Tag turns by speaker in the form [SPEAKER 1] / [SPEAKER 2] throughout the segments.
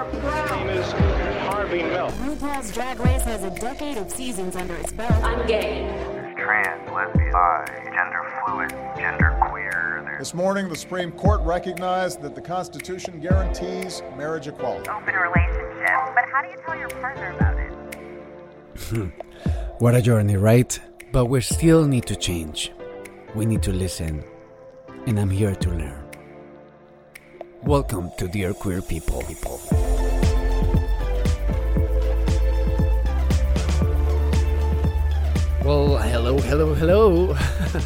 [SPEAKER 1] are proud.
[SPEAKER 2] name is Harvey Milk.
[SPEAKER 3] RuPaul's Drag Race has a decade of seasons under its belt.
[SPEAKER 1] I'm gay.
[SPEAKER 4] trans, lesbian, bi, gender fluid, gender queer. There's
[SPEAKER 5] This morning, the Supreme Court recognized that the Constitution guarantees marriage equality.
[SPEAKER 6] open relationship. But how do you tell your partner about it?
[SPEAKER 7] What a journey, right? But we still need to change. We need to listen. And I'm here to learn. Welcome to Dear Queer People. people. Well, hello, hello, hello.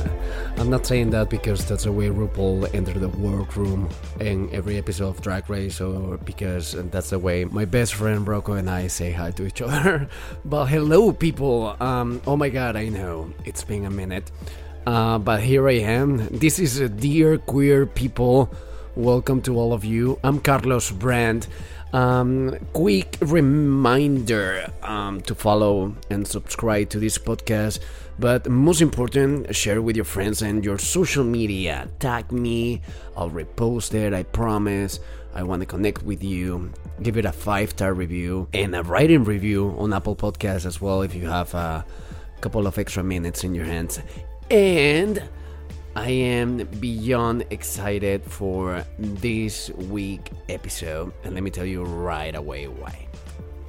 [SPEAKER 7] I'm not saying that because that's the way RuPaul entered the workroom in every episode of Drag Race, or because that's the way my best friend Rocco and I say hi to each other. but hello, people. Um, oh my god, I know it's been a minute, uh, but here I am. This is a dear queer people. Welcome to all of you. I'm Carlos Brandt. Um, quick reminder um, to follow and subscribe to this podcast, but most important, share with your friends and your social media. Tag me, I'll repost it, I promise. I want to connect with you. Give it a five star review and a writing review on Apple Podcasts as well if you have a couple of extra minutes in your hands. And I am beyond excited for this week episode, and let me tell you right away why.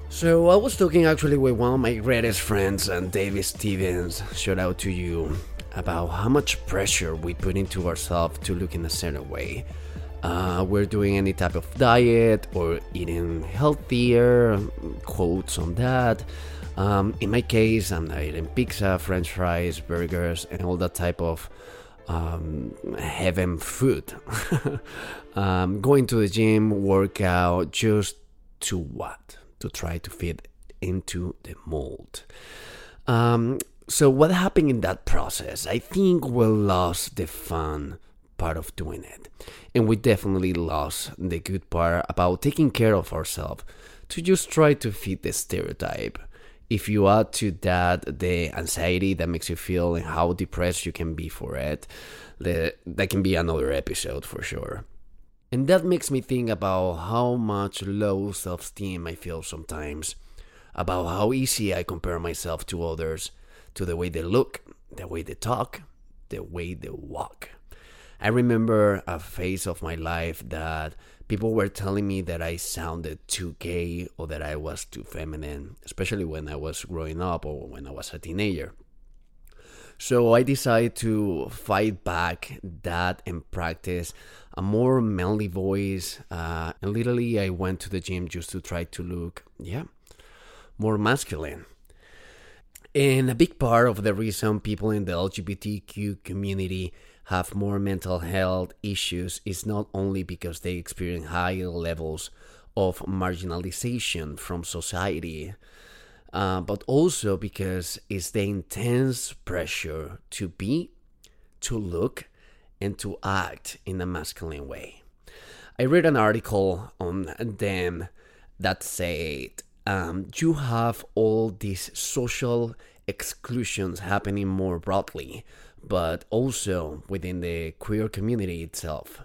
[SPEAKER 7] So I was talking actually with one of my greatest friends, and David Stevens. Shout out to you about how much pressure we put into ourselves to look in a certain way. Uh, we're doing any type of diet or eating healthier, quotes on that. Um, in my case, I'm eating pizza, french fries, burgers, and all that type of um, heaven food. um, going to the gym, workout, just to what? To try to fit into the mold. Um, so, what happened in that process? I think we lost the fun part of doing it. And we definitely lost the good part about taking care of ourselves to just try to fit the stereotype if you add to that the anxiety that makes you feel and how depressed you can be for it, that can be another episode for sure. And that makes me think about how much low self esteem I feel sometimes, about how easy I compare myself to others, to the way they look, the way they talk, the way they walk. I remember a phase of my life that people were telling me that I sounded too gay or that I was too feminine, especially when I was growing up or when I was a teenager. So I decided to fight back that and practice a more manly voice. Uh, and literally, I went to the gym just to try to look, yeah, more masculine. And a big part of the reason people in the LGBTQ community have more mental health issues is not only because they experience higher levels of marginalization from society, uh, but also because it's the intense pressure to be, to look, and to act in a masculine way. I read an article on them that said um, you have all these social exclusions happening more broadly, but also within the queer community itself.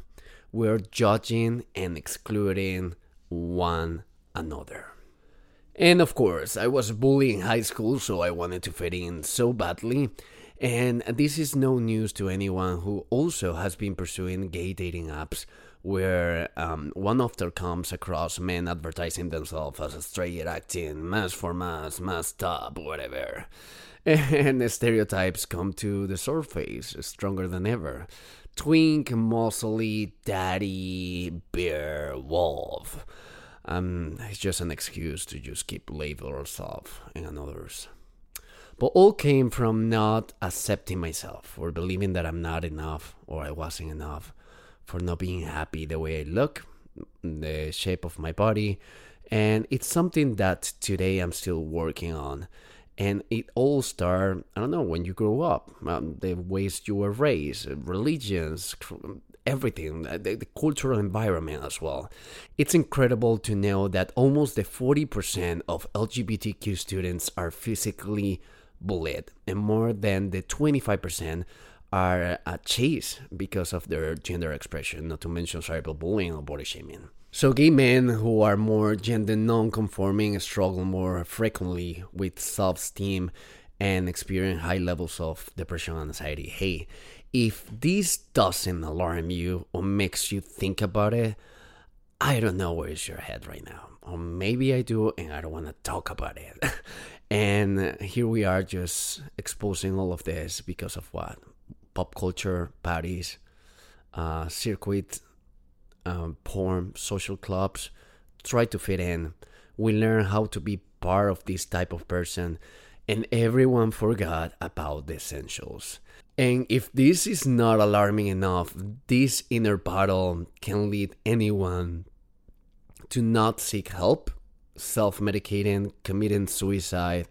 [SPEAKER 7] We're judging and excluding one another. And of course, I was bullied in high school, so I wanted to fit in so badly. And this is no news to anyone who also has been pursuing gay dating apps where um, one often comes across men advertising themselves as straight acting, masc for masc, masc top, whatever. And stereotypes come to the surface stronger than ever. Twink, muscly, daddy, bear, wolf. Um, it's just an excuse to just keep label ourselves and others. But all came from not accepting myself or believing that I'm not enough or I wasn't enough, for not being happy the way I look, the shape of my body, and it's something that today I'm still working on. And it all started, I don't know, when you grow up, um, the ways you were raised, religions, everything, the, the, cultural environment as well. It's incredible to know that almost the 40% of LGBTQ students are physically bullied, and more than the 25% are uh, chased because of their gender expression, not to mention cyberbullying or body shaming. So, gay men who are more gender non conforming struggle more frequently with self esteem and experience high levels of depression and anxiety. Hey, if this doesn't alarm you or makes you think about it, I don't know where is your head right now. Or maybe I do and I don't want to talk about it. and here we are just exposing all of this because of what? Pop culture, parties, uh, circuit, um, porn, social clubs. Try to fit in. We learn how to be part of this type of person, and everyone forgot about the essentials. And if this is not alarming enough, this inner battle can lead anyone to not seek help, self medicating, committing suicide,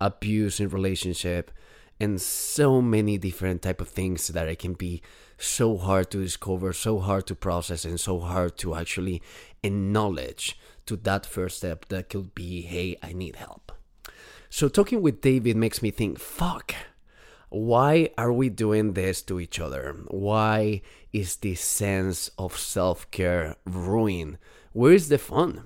[SPEAKER 7] abuse in relationship, and so many different type of things that it can be so hard to discover, so hard to process, and so hard to actually acknowledge to that first step that could be, hey, I need help. So talking with David makes me think, fuck, why are we doing this to each other? Why is this sense of self care ruined? Where is the fun?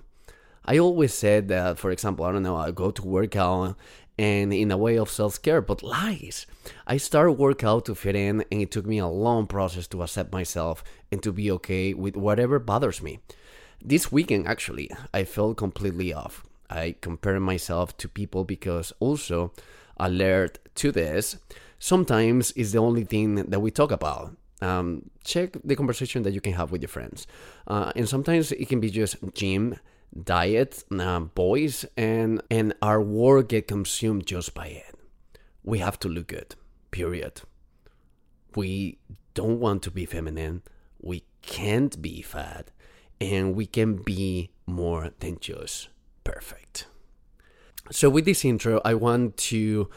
[SPEAKER 7] I always said that, for example, I don't know, I go to work out and in a way of self care, but lies. I started workout to fit in, and it took me a long process to accept myself and to be okay with whatever bothers me. This weekend, actually, I felt completely off. I compared myself to people because also alert to this sometimes is the only thing that we talk about. Um, check the conversation that you can have with your friends, uh, and sometimes it can be just gym diet, uh, boys, and and our work get consumed just by it. We have to look good. Period. We don't want to be feminine. We can't be fat, and we can be more than just perfect. So, with this intro, I want to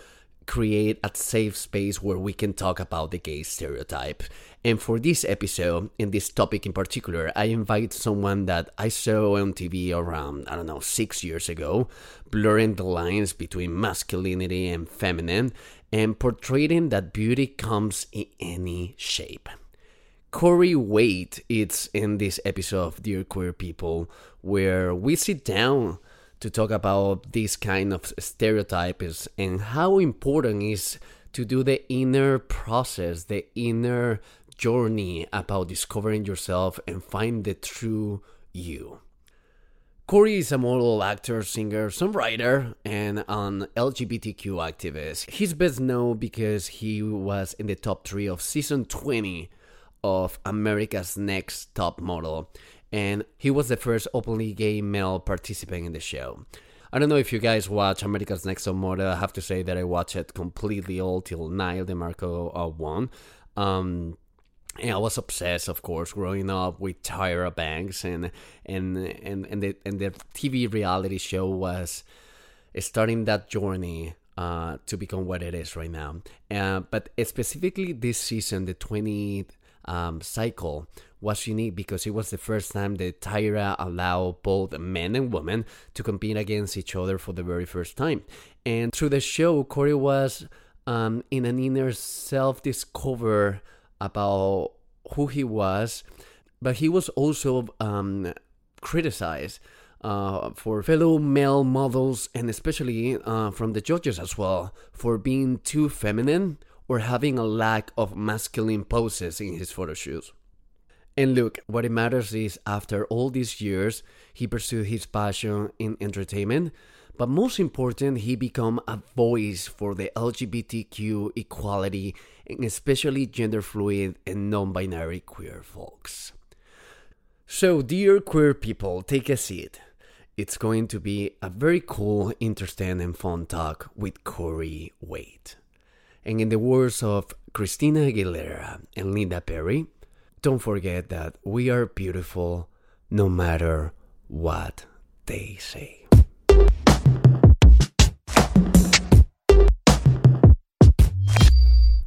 [SPEAKER 7] create a safe space where we can talk about the gay stereotype. And for this episode, in this topic in particular, I invite someone that I saw on TV around, I don't know, six years ago, blurring the lines between masculinity and feminine and portraying that beauty comes in any shape. Corey Wade is in this episode of Dear Queer People, where we sit down to talk about this kind of stereotypes and how important is to do the inner process, the inner journey about discovering yourself and find the true you. Corey is a model, actor, singer, songwriter, and an LGBTQ activist. He's best known because he was in the top three of season 20 of America's Next Top Model, and he was the first openly gay male participant in the show. I don't know if you guys watch America's Next Top Model. I have to say that I watched it completely all till Nyle DiMarco uh, won. Um, and I was obsessed, of course, growing up with Tyra Banks, and and and and the and the TV reality show was starting that journey uh, to become what it is right now. Uh, but specifically this season, the 20th um, cycle was unique because it was the first time that Tyra allowed both men and women to compete against each other for the very first time. And through the show, Corey was um, in an inner self discover about who he was, but he was also um, criticized. Uh, for fellow male models and especially uh, from the judges as well for being too feminine or having a lack of masculine poses in his photo shoots. And look, what it matters is after all these years, he pursued his passion in entertainment, but most important, he became a voice for the LGBTQ equality and especially gender fluid and non-binary queer folks. So, dear queer people, take a seat. It's going to be a very cool, interesting, and fun talk with Corey Wade. And in the words of Christina Aguilera and Linda Perry, don't forget that we are beautiful no matter what they say.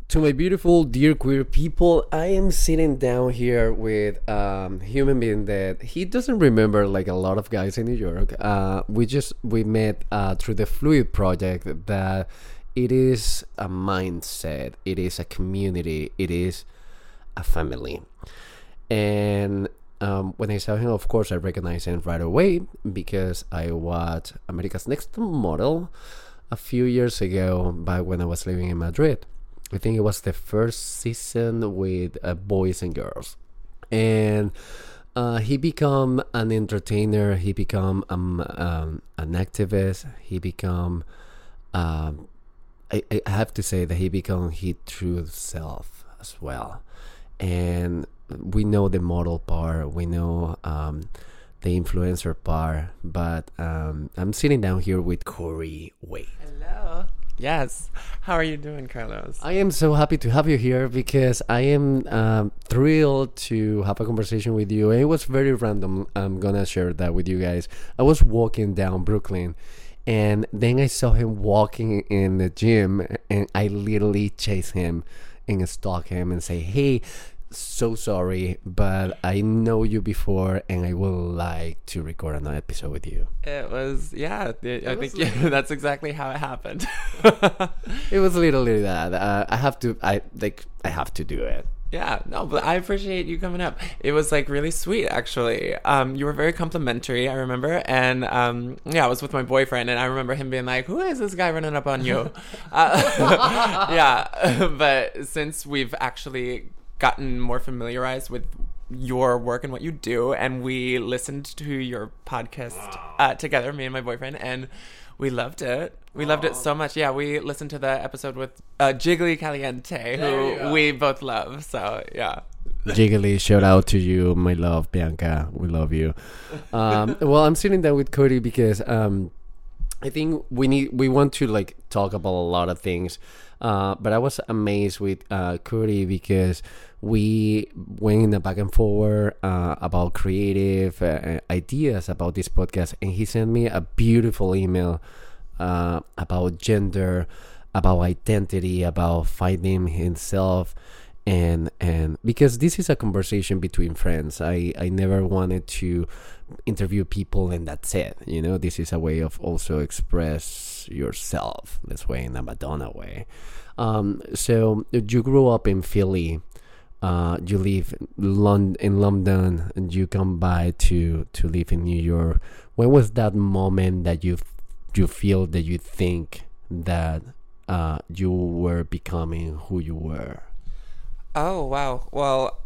[SPEAKER 7] To my beautiful dear queer people, I am sitting down here with um, human being that he doesn't remember like a lot of guys in New York. Uh, we just we met uh, through the Fluid project that it is a mindset, it is a community, it is a family. And um, when I saw him, of course, I recognized him right away because I watched America's Next Model a few years ago back when I was living in Madrid. I think it was the first season with uh, boys and girls. And uh, he become an entertainer. He become um, um, an activist. He become. Um, I, I have to say that he become his true self as well, and we know the model part. We know um, the influencer part, but um, I'm sitting down here with Corey Wade.
[SPEAKER 1] Hello. Yes. How are you doing, Carlos?
[SPEAKER 7] I am so happy to have you here because I am um, thrilled to have a conversation with you. And it was very random. I'm gonna share that with you guys. I was walking down Brooklyn, and then I saw him walking in the gym, and I literally chased him and stalk him and say, "Hey." So sorry, but I know you before, and I would like to record another episode with you.
[SPEAKER 1] It was yeah. It, I
[SPEAKER 7] was
[SPEAKER 1] think yeah, that's exactly how it happened.
[SPEAKER 7] It was literally that. Uh, I have to. I like. I have to do it.
[SPEAKER 1] Yeah. No, but I appreciate you coming up. It was like really sweet, actually. Um, you were very complimentary. I remember, and um, yeah, I was with my boyfriend, and I remember him being like, "Who is this guy running up on you?" uh, yeah. but since we've actually gotten more familiarized with your work and what you do and we listened to your podcast uh, together me and my boyfriend and we loved it we loved it so much yeah we listened to the episode with uh, jiggly caliente who we both love so yeah
[SPEAKER 7] Jiggly, shout out to you, my love, Bianca. We love you. Um, well, I'm sitting down with Cody because um, I think we need we want to like talk about a lot of things. Uh, but I was amazed with uh, Cody because we went in the back and forward uh, about creative uh, ideas about this podcast, and he sent me a beautiful email uh, about gender, about identity, about finding himself and and because this is a conversation between friends. I i never wanted to interview people and that's it you know? This is a way of also express yourself. This way in a madonna way. Um so you grew up in philly uh you live in london and you come by to to live in new york. When was that moment that you you feel that you think that uh you were becoming who you were
[SPEAKER 1] Oh, wow. Well,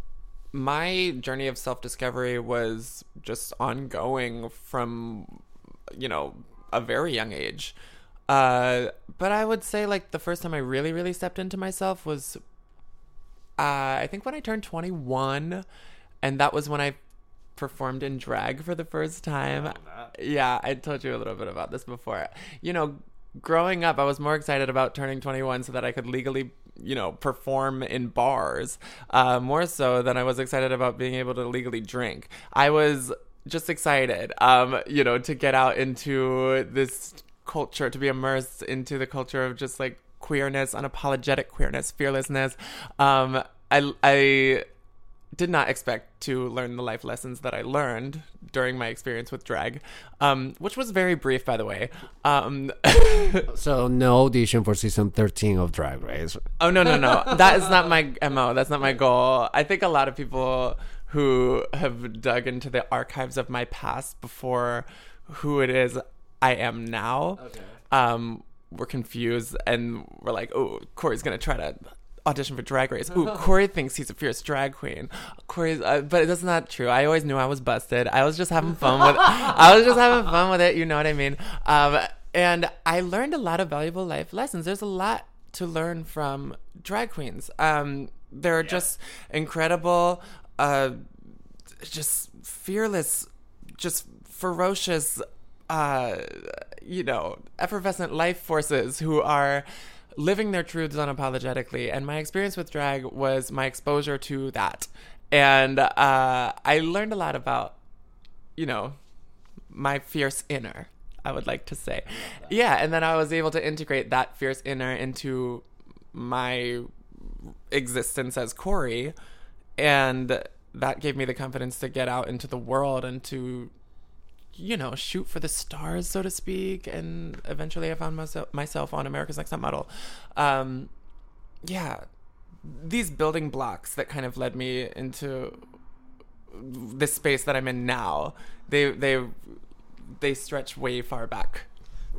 [SPEAKER 1] my journey of self discovery was just ongoing from, you know, a very young age. Uh, but I would say, like, the first time I really, really stepped into myself was, uh, I think when I turned 21. And that was when I performed in drag for the first time. Yeah, I told you a little bit about this before. You know, growing up, I was more excited about turning 21 so that I could legally, you know, perform in bars, uh, more so than I was excited about being able to legally drink. I was just excited, um, you know, to get out into this culture, to be immersed into the culture of just like queerness, unapologetic queerness, fearlessness. Um, I, I did not expect to learn the life lessons that I learned during my experience with drag, um, which was very brief, by the way. Um,
[SPEAKER 7] So no audition for season thirteen of Drag Race.
[SPEAKER 1] oh no, no, no, that is not my mo. That's not my goal. I think a lot of people who have dug into the archives of my past before who it is I am now, um, were confused and were like, "Oh, Corey's gonna try to." Audition for Drag Race. Ooh, Corey thinks he's a fierce drag queen. Corey's, uh, but that's not true. I always knew I was busted. I was just having fun with. I was just having fun with it. You know what I mean? Um, and I learned a lot of valuable life lessons. There's a lot to learn from drag queens. Um, they're just incredible, uh, just fearless, just ferocious, uh, you know, effervescent life forces who are living their truths unapologetically. And my experience with drag was my exposure to that. And uh, I learned a lot about, you know, my fierce inner, I would like to say. Yeah, and then I was able to integrate that fierce inner into my existence as Corey, and that gave me the confidence to get out into the world and to, you know, shoot for the stars, so to speak. And eventually I found myself, myself on America's Next Top Model. Um, yeah, these building blocks that kind of led me into this space that I'm in now, they, they, they stretch way far back.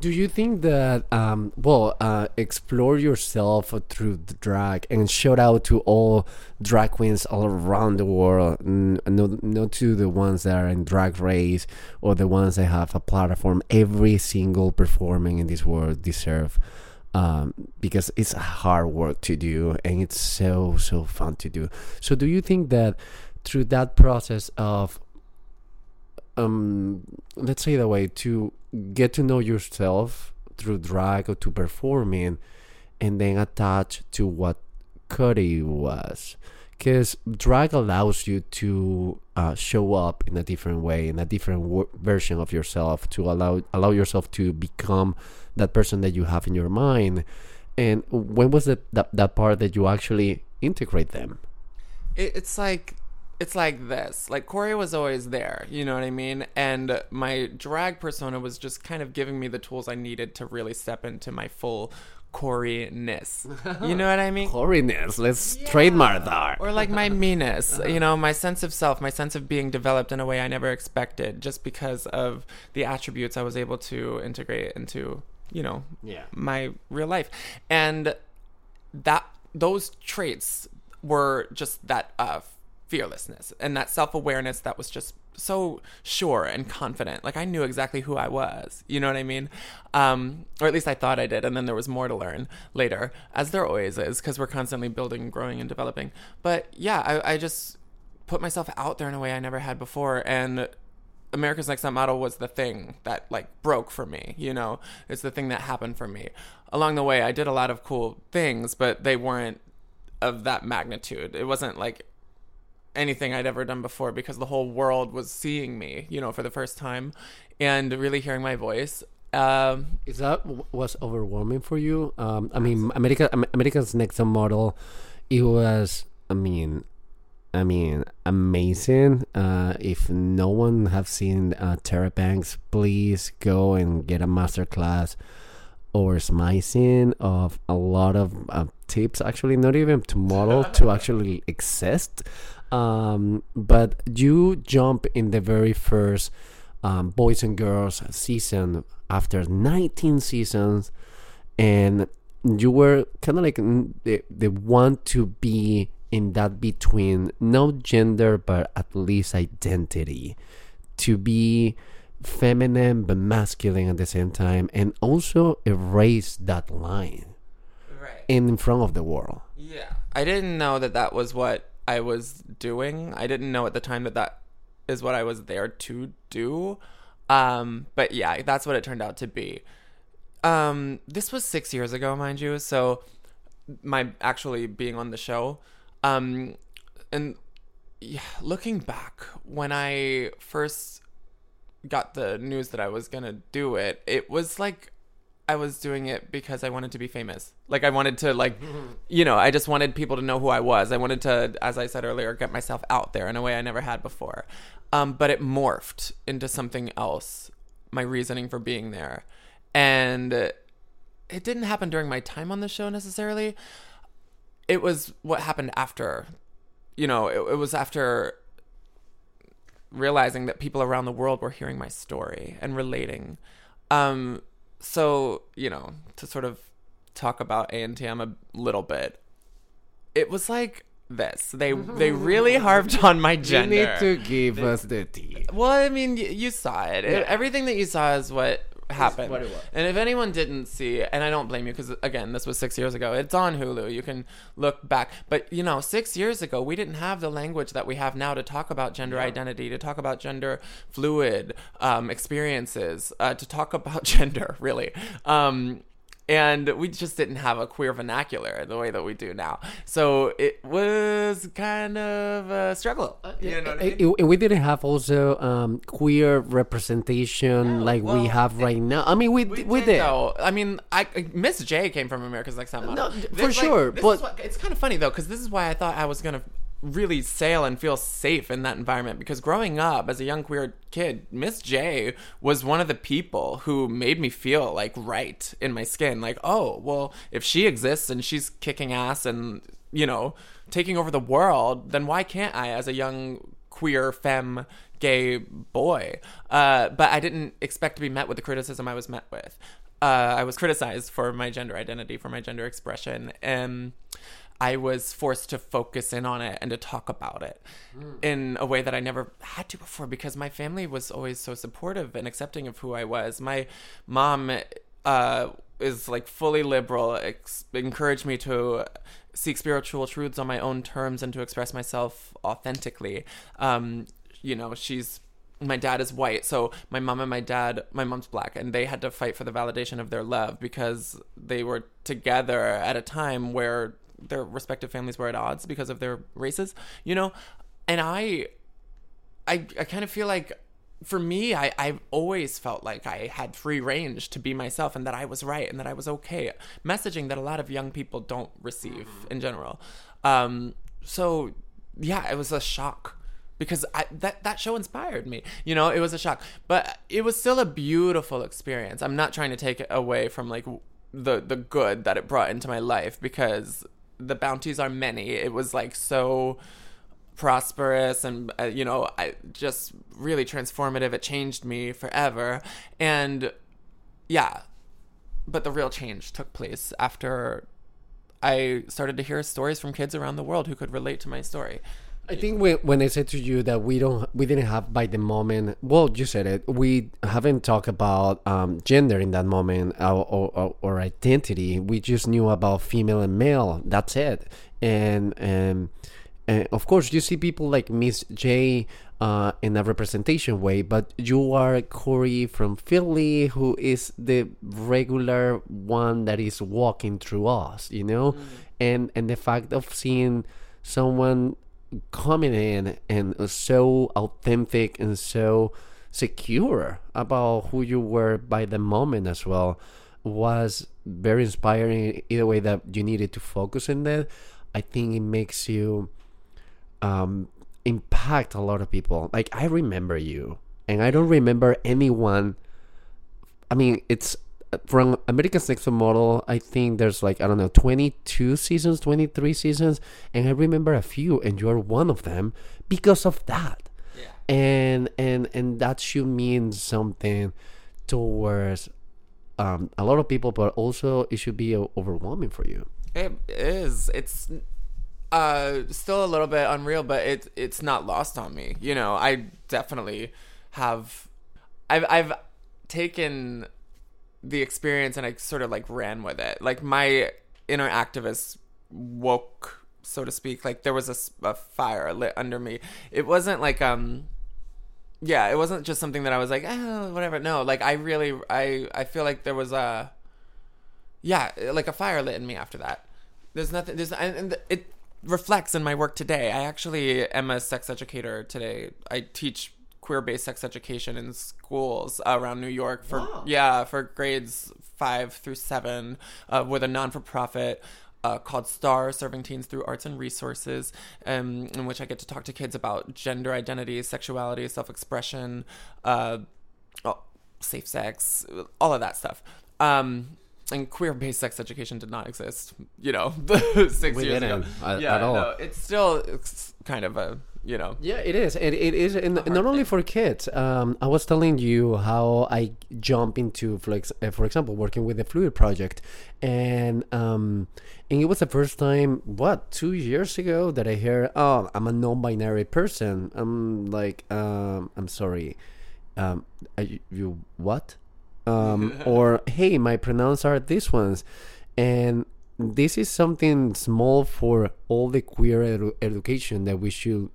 [SPEAKER 7] Do you think that um, well, uh, explore yourself through the drag and shout out to all drag queens all around the world, not not to the ones that are in drag race or the ones that have a platform. Every single performing in this world deserve um, because it's a hard work to do and it's so so fun to do. So, do you think that through that process of um let's say that way to get to know yourself through drag or to performing and then attach to what Cody was. Because drag allows you to uh, show up in a different way in a different version of yourself to allow allow yourself to become that person that you have in your mind. And when was it that, that part that you actually integrate them?
[SPEAKER 1] It, it's like it's like this. Like corey was always there you know what i mean? And my drag persona was just kind of giving me the tools i needed to really step into my full corey-ness. You know what i mean?
[SPEAKER 7] Holiness let's trademark that.
[SPEAKER 1] Or like my meanness you know my sense of self my sense of being developed in a way i never expected just because of the attributes i was able to integrate into you know
[SPEAKER 7] Yeah.
[SPEAKER 1] my real life. And that those traits were just that uh fearlessness and that self-awareness that was just so sure and confident like i knew exactly who i was you know what i mean um or at least i thought i did and then there was more to learn later as there always is because we're constantly building growing and developing but yeah I, I just put myself out there in a way i never had before and America's Next Top Model was the thing that like broke for me, you know. It's the thing that happened for me. Along the way, I did a lot of cool things, but they weren't of that magnitude. It wasn't like anything I'd ever done before because the whole world was seeing me, you know, for the first time and really hearing my voice. Um,
[SPEAKER 7] Is that was overwhelming for you? Um, I mean, America, America's Next Model, it was. I mean, I mean, amazing. Uh, if no one have seen uh, Tyra Banks, please go and get a master class or smizing of a lot of uh, tips. Actually, not even to model to actually exist. Um, but you jump in the very first um, Boys and Girls season after 19 seasons, and you were kind of like the, the one to be in that between no gender but at least identity to be feminine but masculine at the same time and also erase that line
[SPEAKER 1] right.
[SPEAKER 7] in front of the world
[SPEAKER 1] Yeah. I didn't know that that was what I was doing. I didn't know at the time that that is what I was there to do. Um, but yeah, that's what it turned out to be. Um, this was six years ago, mind you. So my actually being on the show, um, and yeah, looking back when I first got the news that I was gonna do it, it was like I was doing it because I wanted to be famous. Like I wanted to like you know, I just wanted people to know who I was. I wanted to as I said earlier, get myself out there in a way I never had before. Um, but it morphed into something else, my reasoning for being there. And it didn't happen during my time on the show necessarily. It was what happened after. You know, it, it was after realizing that people around the world were hearing my story and relating. Um, so you know, to sort of talk about ANTM a little bit, it was like this. They they really harped on my gender.
[SPEAKER 7] you need to give us the tea
[SPEAKER 1] Well, I mean, y- you saw it. It- Everything that you saw is what happened.
[SPEAKER 7] what it was.
[SPEAKER 1] And if anyone didn't see, and I don't blame you because again, this was six years ago. It's on Hulu. You can look back. But you know, six years ago, we didn't have the language that we have now to talk about gender identity, to talk about gender fluid um, experiences, uh, to talk about gender, really. Um, and we just didn't have a queer vernacular the way that we do now. So it was kind of a struggle. You know what I mean?
[SPEAKER 7] And- and we didn't have also um, queer representation like
[SPEAKER 1] well,
[SPEAKER 7] we have right now. I mean, we we, we did.
[SPEAKER 1] though. I mean, I Miss J came from America's Next Top Model.
[SPEAKER 7] No,
[SPEAKER 1] This,
[SPEAKER 7] for sure, but-
[SPEAKER 1] what, it's kind of funny though because this is why I thought I was gonna really sail and feel safe in that environment. Because growing up as a young queer kid miss j was one of the people who made me feel like right in my skin. Like oh well if she exists and she's kicking ass and you know taking over the world then why can't i as a young queer femme gay boy? Uh, but i didn't expect to be met with the criticism i was met with. Uh, i was criticized for my gender identity for my gender expression. And I was forced to focus in on it and to talk about it in a way that I never had to before because my family was always so supportive and accepting of who I was. My mom uh, is like fully liberal, ex- encouraged me to seek spiritual truths on my own terms and to express myself authentically. Um, you know, she's my dad is white so my mom and my dad my mom's black and they had to fight for the validation of their love because they were together at a time where their respective families were at odds because of their races you know? And i i, I kind of feel like for me I, i've always felt like i had free range to be myself and that i was right and that i was okay. Messaging that a lot of young people don't receive in general. Um so yeah it was a shock because I, that that show inspired me. You know, it was a shock, but it was still a beautiful experience. I'm not trying to take it away from like the the good that it brought into my life because the bounties are many. It was like so prosperous and uh, you know, I just really transformative. It changed me forever. And yeah, but the real change took place after I started to hear stories from kids around the world who could relate to my story.
[SPEAKER 7] I think when, when I said to you that we don't, we didn't have by the moment. Well, you said it. We haven't talked about um, gender in that moment or, or, or identity. We just knew about female and male. That's it. And and, and of course, you see people like Miss J uh, in a representation way, but you are Corey from Philly, who is the regular one that is walking through us. You know, and and the fact of seeing someone coming in and so authentic and so secure about who you were by the moment as well was very inspiring either way that you needed to focus in that. I think it makes you um impact a lot of people. Like i remember you and i don't remember anyone. I mean it's from America's Next Top Model, I think there's like I don't know, 22 seasons, 23 seasons, and I remember a few, and you're one of them because of that.
[SPEAKER 1] Yeah.
[SPEAKER 7] And and and that should mean something towards um, a lot of people, but also it should be overwhelming for you.
[SPEAKER 1] It is. It's uh still a little bit unreal, but it it's not lost on me. You know, I definitely have I've I've taken the experience and I sort of like ran with it. Like my inner activist woke, so to speak. Like there was a fire lit under me. It wasn't like um yeah, it wasn't just something that I was like, oh, whatever. No, like I really I I feel like there was a yeah, like a fire lit in me after that. There's nothing. There's and it reflects in my work today. I actually am a sex educator today. I teach queer-based sex education in schools around New York for yeah for grades five through seven uh, with a non-for-profit. Uh, called Star, serving teens through arts and resources, um, in which I get to talk to kids about gender identity, sexuality, self-expression, uh, oh, safe sex, all of that stuff. Um, and queer-based sex education did not exist, you know, six
[SPEAKER 7] We
[SPEAKER 1] years ago.
[SPEAKER 7] at-
[SPEAKER 1] yeah,
[SPEAKER 7] at all.
[SPEAKER 1] no, it's still it's kind of a, you know,
[SPEAKER 7] Yeah, it is. It, it is, and, not only for kids. Um, I was telling you how I jump into, for, ex- uh, for example, working with the Fluid Project, and um, and it was the first time, what, two years ago, that I hear, oh, I'm a non-binary person. I'm like, um, I'm sorry, um, you what? Um, or hey, my pronouns are these ones, and this is something small for all the queer edu- education that we should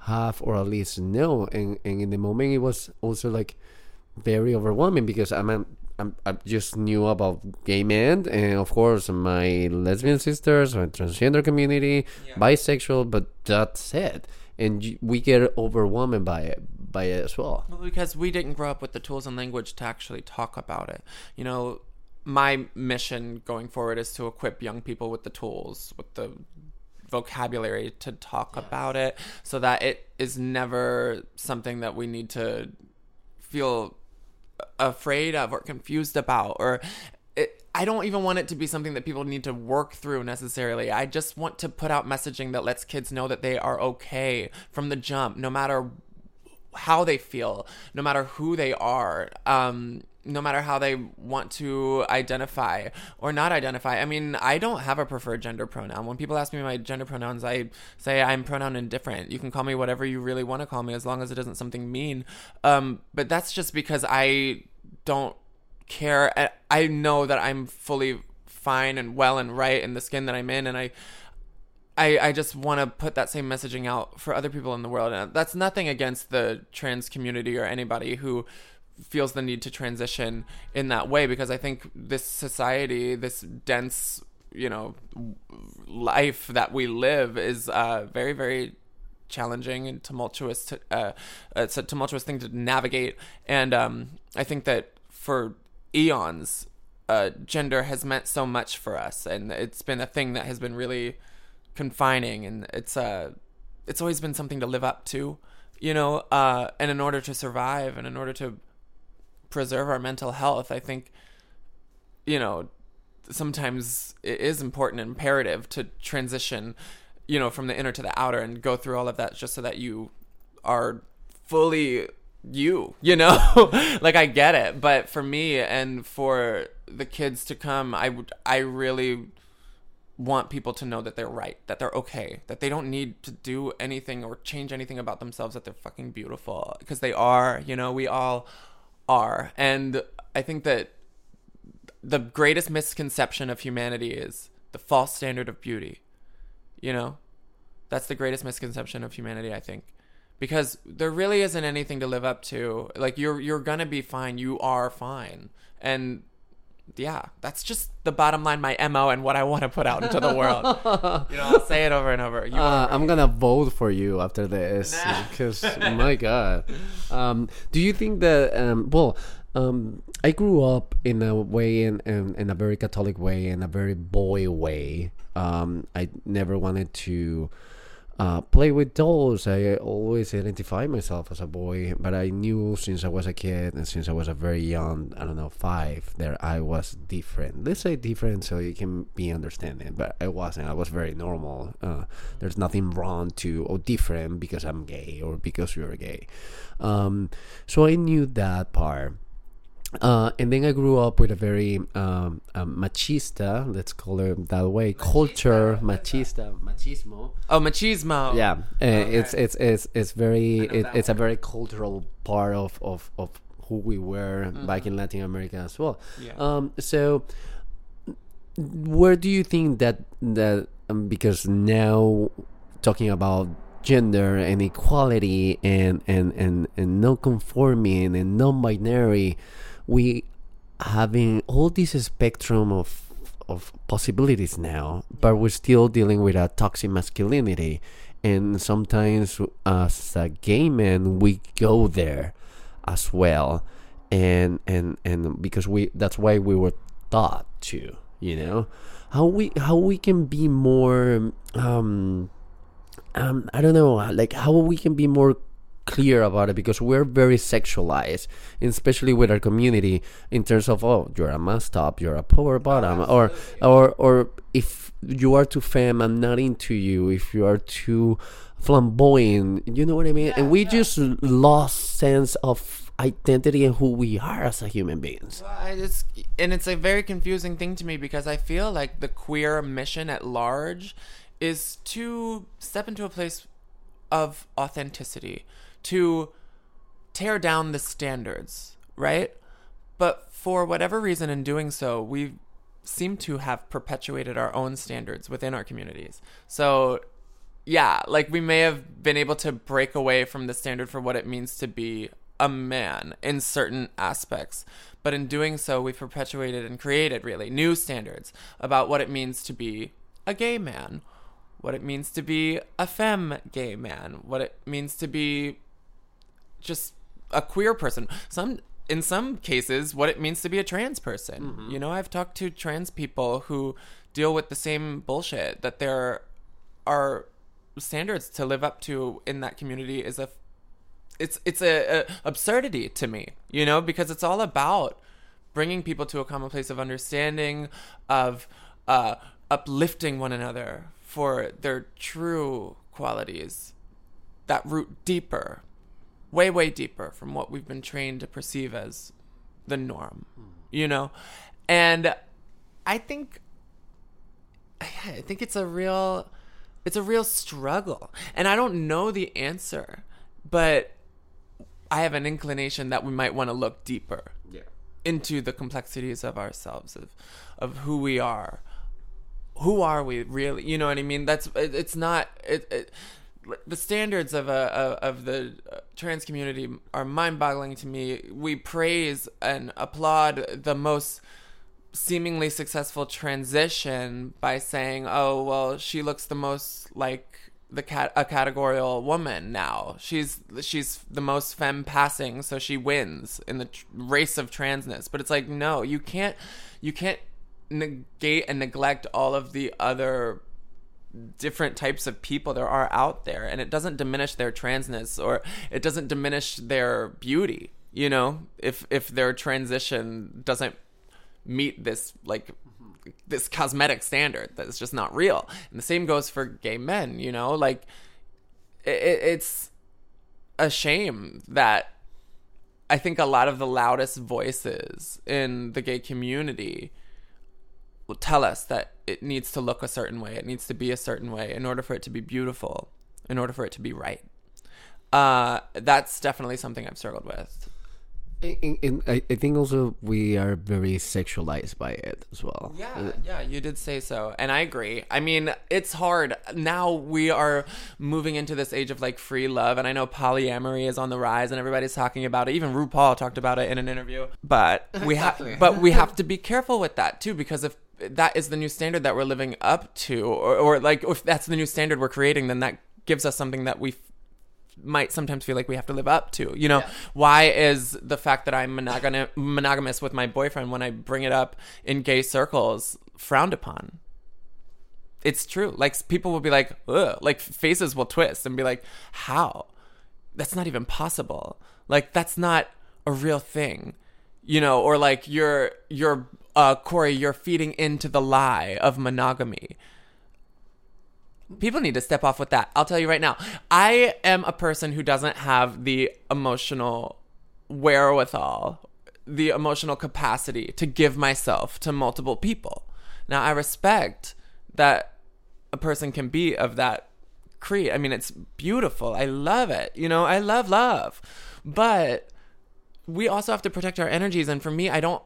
[SPEAKER 7] have or at least know. And, and in the moment it was also like very overwhelming because I'm, a, I'm I just knew about gay men and of course my lesbian sisters my transgender community bisexual but that's it. And we get overwhelmed by it by it as well
[SPEAKER 1] Well, because we didn't grow up with the tools and language to actually talk about it. You know, my mission going forward is to equip young people with the tools, with the vocabulary to talk about it so that it is never something that we need to feel afraid of or confused about or it, I don't even want it to be something that people need to work through necessarily. I just want to put out messaging that lets kids know that they are okay from the jump, no matter how they feel, no matter who they are, um, no matter how they want to identify or not identify. I mean, I don't have a preferred gender pronoun. When people ask me my gender pronouns, I say I'm pronoun indifferent. You can call me whatever you really want to call me as long as it isn't something mean. Um, but that's just because I don't care. I- I know that I'm fully fine and well and right in the skin that I'm in, and I I, I just want to put that same messaging out for other people in the world. And that's nothing against the trans community or anybody who feels the need to transition in that way because I think this society, this dense, you know, life that we live is uh, very, very challenging and tumultuous. To, uh, it's a tumultuous thing to navigate. And um, I think that for eons, uh, gender has meant so much for us. And it's been a thing that has been really confining and it's uh it's always been something to live up to you know? Uh and in order to survive and in order to preserve our mental health i think you know sometimes it is important and imperative to transition you know from the inner to the outer and go through all of that just so that you are fully you you know? Like i get it but for me and for the kids to come i would i really want people to know that they're right, that they're okay, that they don't need to do anything or change anything about themselves, that they're fucking beautiful because they are, you know, we all are. And I think that the greatest misconception of humanity is the false standard of beauty. You know? That's the greatest misconception of humanity, I think. Because there really isn't anything to live up to. Like you're you're going to be fine. You are fine. And yeah, that's just the bottom line, my mo, and what I want to put out into the world. you know, I'll say it over and over. You
[SPEAKER 7] Uh, I'm gonna vote for you after this because my god. Um, do you think that? Um, well, um, I grew up in a way, in, in in a very Catholic way, in a very boy way. Um, I never wanted to uh, play with dolls. I always identify myself as a boy, but I knew since I was a kid and since I was a very young, I don't know, five, that I was different. Let's say different so you can be understanding, but I wasn't. I was very normal. Uh, there's nothing wrong to or different because I'm gay or because you're gay. Um, so I knew that part. Uh, and then I grew up with a very um, um, machista, let's call it that way, culture, machista, machismo.
[SPEAKER 1] Oh, machismo.
[SPEAKER 7] Yeah, uh, it's it's it's it's very it,
[SPEAKER 1] that
[SPEAKER 7] it's a very cultural part of of, of who we were back in Latin America as well.
[SPEAKER 1] Yeah.
[SPEAKER 7] Um, so where do you think that that um, because now talking about gender and equality and and and, and non conforming and non-binary we having all this spectrum of of possibilities now but we're still dealing with a toxic masculinity. And sometimes as a gay man we go there as well. And and and because we that's why we were taught to you know? How we how we can be more um um i don't know like how we can be more clear about it because we're very sexualized especially with our community in terms of oh you're a masc top you're a power bottom or or or if you are too femme i'm not into you. If you are too flamboyant you know what i mean? And we just lost sense of identity and who we are as a human beings.
[SPEAKER 1] Well, just, and it's a very confusing thing to me because I feel like the queer mission at large is to step into a place of authenticity, to tear down the standards, right? But for whatever reason, in doing so, we seem to have perpetuated our own standards within our communities. So, yeah, like we may have been able to break away from the standard for what it means to be a man in certain aspects. But in doing so, we've perpetuated and created really new standards about what it means to be a gay man, what it means to be a femme gay man, what it means to be just a queer person. Some in some cases what it means to be a trans person. You know, I've talked to trans people who deal with the same bullshit that there are standards to live up to in that community is a it's it's a, a absurdity to me, you know, because it's all about bringing people to a common place of understanding, of uh, uplifting one another for their true qualities that root deeper, way way deeper from what we've been trained to perceive as the norm, hmm. you know, and I think I think it's a real it's a real struggle. And I don't know the answer, but I have an inclination that we might want to look deeper
[SPEAKER 7] Yeah.
[SPEAKER 1] into the complexities of ourselves of of who we are. Who are we really? You know what I mean? That's it, it's not it, it the standards of a of, of the uh, trans community are mind-boggling to me. We praise and applaud the most seemingly successful transition by saying, "Oh, well, she looks the most like the cat a categorical woman now. She's she's the most femme passing, so she wins in the tr- race of transness." But it's like, no, you can't you can't negate and neglect all of the other different types of people there are out there and it doesn't diminish their transness or it doesn't diminish their beauty you know? If if their transition doesn't meet this like this cosmetic standard that's just not real. And the same goes for gay men you know? Like it, it's a shame that i think a lot of the loudest voices in the gay community will tell us that it needs to look a certain way it needs to be a certain way in order for it to be beautiful in order for it to be right uh, that's definitely something i've struggled with
[SPEAKER 7] And, and I, I think also we are very sexualized by it as well.
[SPEAKER 1] Yeah, yeah, you did say so. And I agree. I mean, it's hard. Now we are moving into this age of like free love. And I know polyamory is on the rise and everybody's talking about it. Even RuPaul talked about it in an interview. But we have but we have to be careful with that too, because if that is the new standard that we're living up to, or, or like if that's the new standard we're creating, then that gives us something that we might sometimes feel like we have to live up to. You know, why is the fact that I'm monogam- monogamous with my boyfriend when I bring it up in gay circles frowned upon? It's true. Like people will be like, Ugh, like faces will twist and be like, how? That's not even possible. Like that's not a real thing. You know, or like you're you're uh Corey, you're feeding into the lie of monogamy people need to step off with that. I'll tell you right now. I am a person who doesn't have the emotional wherewithal, the emotional capacity to give myself to multiple people. Now, I respect that a person can be of that creed. I mean, it's beautiful. I love it. You know, I love love. But we also have to protect our energies and for me, I don't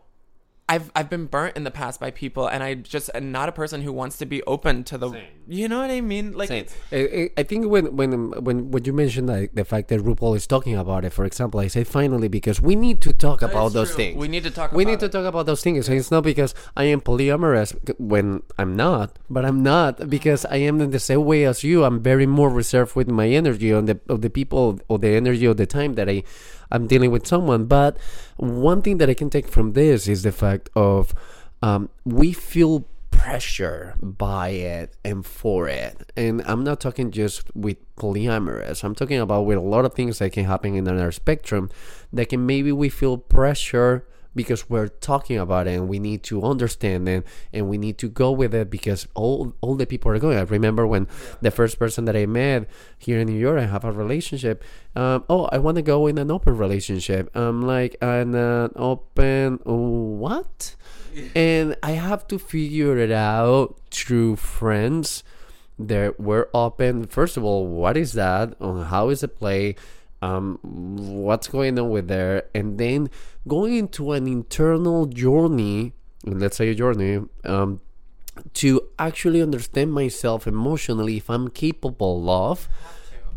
[SPEAKER 1] I've I've been burnt in the past by people, and I just am not a person who wants to be open to the. You know what I mean? Like,
[SPEAKER 7] Same. I, I- I think when when when when you mentioned like the fact that RuPaul is talking about it, for example, I say finally because we need to talk about those
[SPEAKER 1] true.
[SPEAKER 7] things.
[SPEAKER 1] We need to talk
[SPEAKER 7] We
[SPEAKER 1] about
[SPEAKER 7] need to talk about those things. And it's not because I am polyamorous when I'm not, but I'm not because I am in the same way as you. I'm very more reserved with my energy on the of the people or the energy of the time that I I'm dealing with someone. But one thing that I can take from this is the fact of um, we feel pressure by it and for it. And I'm not talking just with polyamorous. I'm talking about with a lot of things that can happen in our spectrum that can maybe we feel pressure because we're talking about it and we need to understand it and we need to go with it because all all the people are going. I remember when the first person that I met here in New York, I have a relationship. Um, oh, I want to go in an open relationship. I'm like an uh, open what? and I have to figure it out through friends that were open. First of all, what is that? How is it play? Um, what's going on with there? And then going into an internal journey, let's say a journey, um, to actually understand myself emotionally if I'm capable of.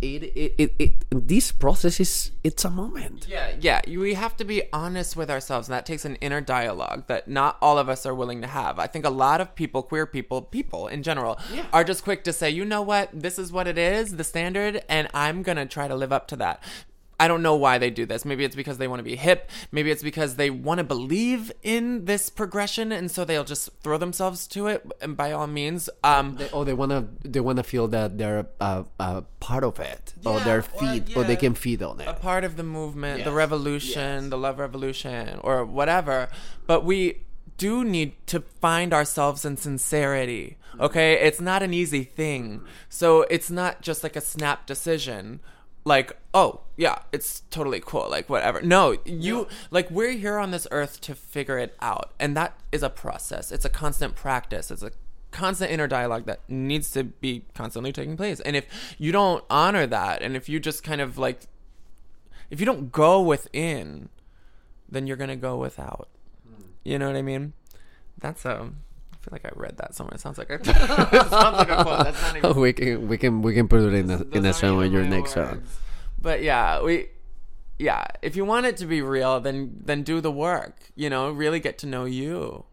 [SPEAKER 7] It, it, it, it this process is it's a moment.
[SPEAKER 1] yeah, yeah. We have to be honest with ourselves, and that takes an inner dialogue that not all of us are willing to have. I think a lot of people, queer people, people in general, are just quick to say, you know what, this is what it is, the standard, and I'm gonna try to live up to that. I don't know why they do this. Maybe it's because they want to be hip. Maybe it's because they want to believe in this progression, and so they'll just throw themselves to it. And by all means, um,
[SPEAKER 7] They, oh, they wanna they wanna feel that they're uh, uh, part of it, or
[SPEAKER 1] Yeah,
[SPEAKER 7] their
[SPEAKER 1] or-
[SPEAKER 7] feet, or, they can feed on it.
[SPEAKER 1] a part of the movement, the revolution,
[SPEAKER 7] yes.
[SPEAKER 1] the love revolution, or whatever. But we do need to find ourselves in sincerity. Okay, it's not an easy thing. So it's not just like a snap decision. Like, oh yeah, it's totally cool. Like whatever. No, you like we're here on this earth to figure it out, and that is a process. It's a constant practice. It's a constant inner dialogue that needs to be constantly taking place. And if you don't honor that, and if you just kind of like if you don't go within, then you're gonna go without. You know what I mean? That's um. I feel like I read that somewhere. It sounds like a, it sounds like a quote. That's not even.
[SPEAKER 7] we can we can we can put it in a,
[SPEAKER 1] those
[SPEAKER 7] in a
[SPEAKER 1] aren't
[SPEAKER 7] song
[SPEAKER 1] even
[SPEAKER 7] on your next song.
[SPEAKER 1] words. But yeah, we. Yeah, if you want it to be real, then then do the work. You know, really get to know you.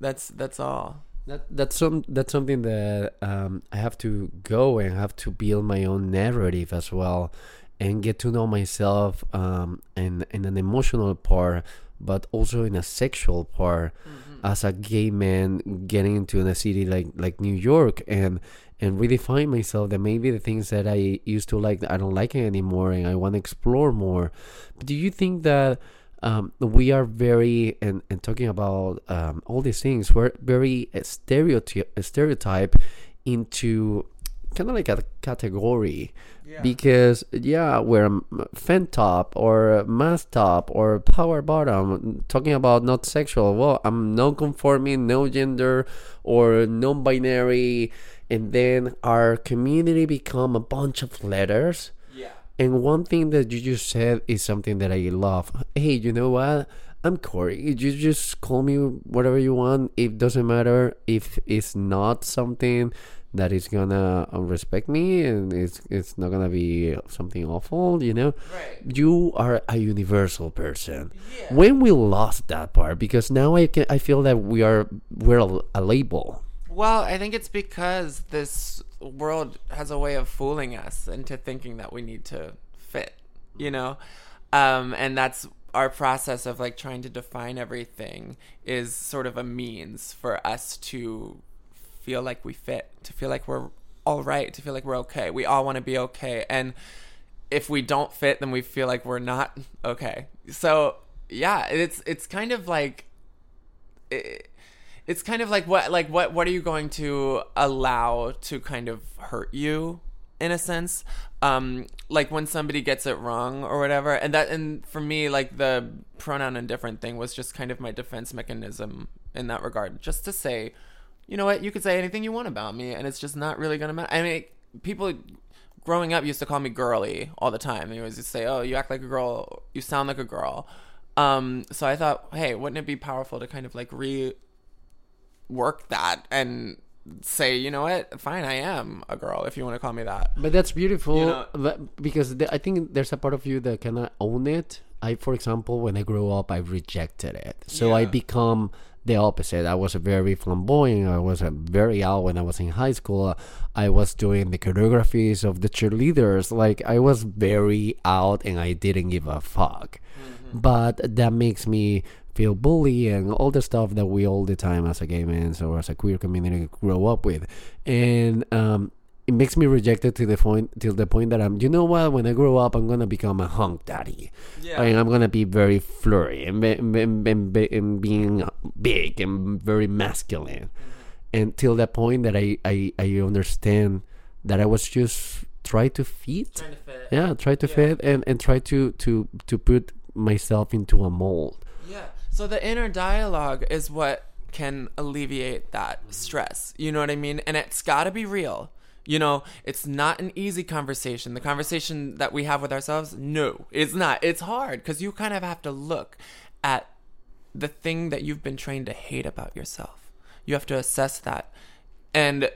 [SPEAKER 1] That's that's all.
[SPEAKER 7] That that's some that's something that um, I have to go and have to build my own narrative as well, and get to know myself um, in in an emotional part, but also in a sexual part. As a gay man getting into a city like like New York and and really find myself that maybe the things that I used to like I don't like it anymore and I want to explore more. But do you think that um, we are very and, and talking about um, all these things we're very stereotype stereotype into kind of like a category because yeah we're fan top or masc top or power bottom talking about not sexual well i'm non-conforming no gender or non-binary and then our community become a bunch of letters
[SPEAKER 1] Yeah.
[SPEAKER 7] and one thing that you just said is something that I love. Hey, you know what? I'm Corey. You just call me whatever you want. It doesn't matter if it's not something that is gonna uh, respect me and it's it's not gonna be something awful. You know,
[SPEAKER 1] Right.
[SPEAKER 7] you are a universal person. When we lost that part, because now I can I feel that we are we're a, a label.
[SPEAKER 1] Well, I think it's because this world has a way of fooling us into thinking that we need to fit, you know? Um, and that's our process of like trying to define everything is sort of a means for us to feel like we fit, to feel like we're all right, to feel like we're okay. We all want to be okay. And if we don't fit, then we feel like we're not okay. So, yeah, it's it's kind of like it, it's kind of like what like what what are you going to allow to kind of hurt you in a sense um like when somebody gets it wrong or whatever and that and for me like the pronoun indifferent thing was just kind of my defense mechanism in that regard just to say you know what? You could say anything you want about me and it's just not really gonna matter. I mean people growing up used to call me girly all the time. They always used to say oh you act like a girl. You sound like a girl. Um so i thought hey wouldn't it be powerful to kind of like re work that and say, you know what, fine, I am a girl if you want to call me that.
[SPEAKER 7] But that's beautiful
[SPEAKER 1] You know-
[SPEAKER 7] but- because the, I think there's a part of you that cannot own it. I, for example, when I grew up, I rejected it, so I become the opposite. I was very flamboyant. I was very out when I was in high school. I was doing the choreographies of the cheerleaders. Like I was very out, and I didn't give a fuck. But that makes me feel bully and all the stuff that we all the time as a gay man or as a queer community grow up with, and um, it makes me rejected to the point till the point that I'm. You know what? When I grow up, I'm gonna become a hunk daddy,
[SPEAKER 1] Yeah.
[SPEAKER 7] and I'm gonna be very flurry and, and, and, and, and being big and very masculine. Mm-hmm. And till that point that I I, I understand that I was just try to fit
[SPEAKER 1] Trying to fit.
[SPEAKER 7] yeah try to
[SPEAKER 1] Yeah.
[SPEAKER 7] fit and and try to to to put myself into a mold
[SPEAKER 1] Yeah. So the inner dialogue is what can alleviate that stress. You know what I mean? And it's got to be real. You know, it's not an easy conversation. The conversation that we have with ourselves, no, it's not. It's hard because you kind of have to look at the thing that you've been trained to hate about yourself. You have to assess that. And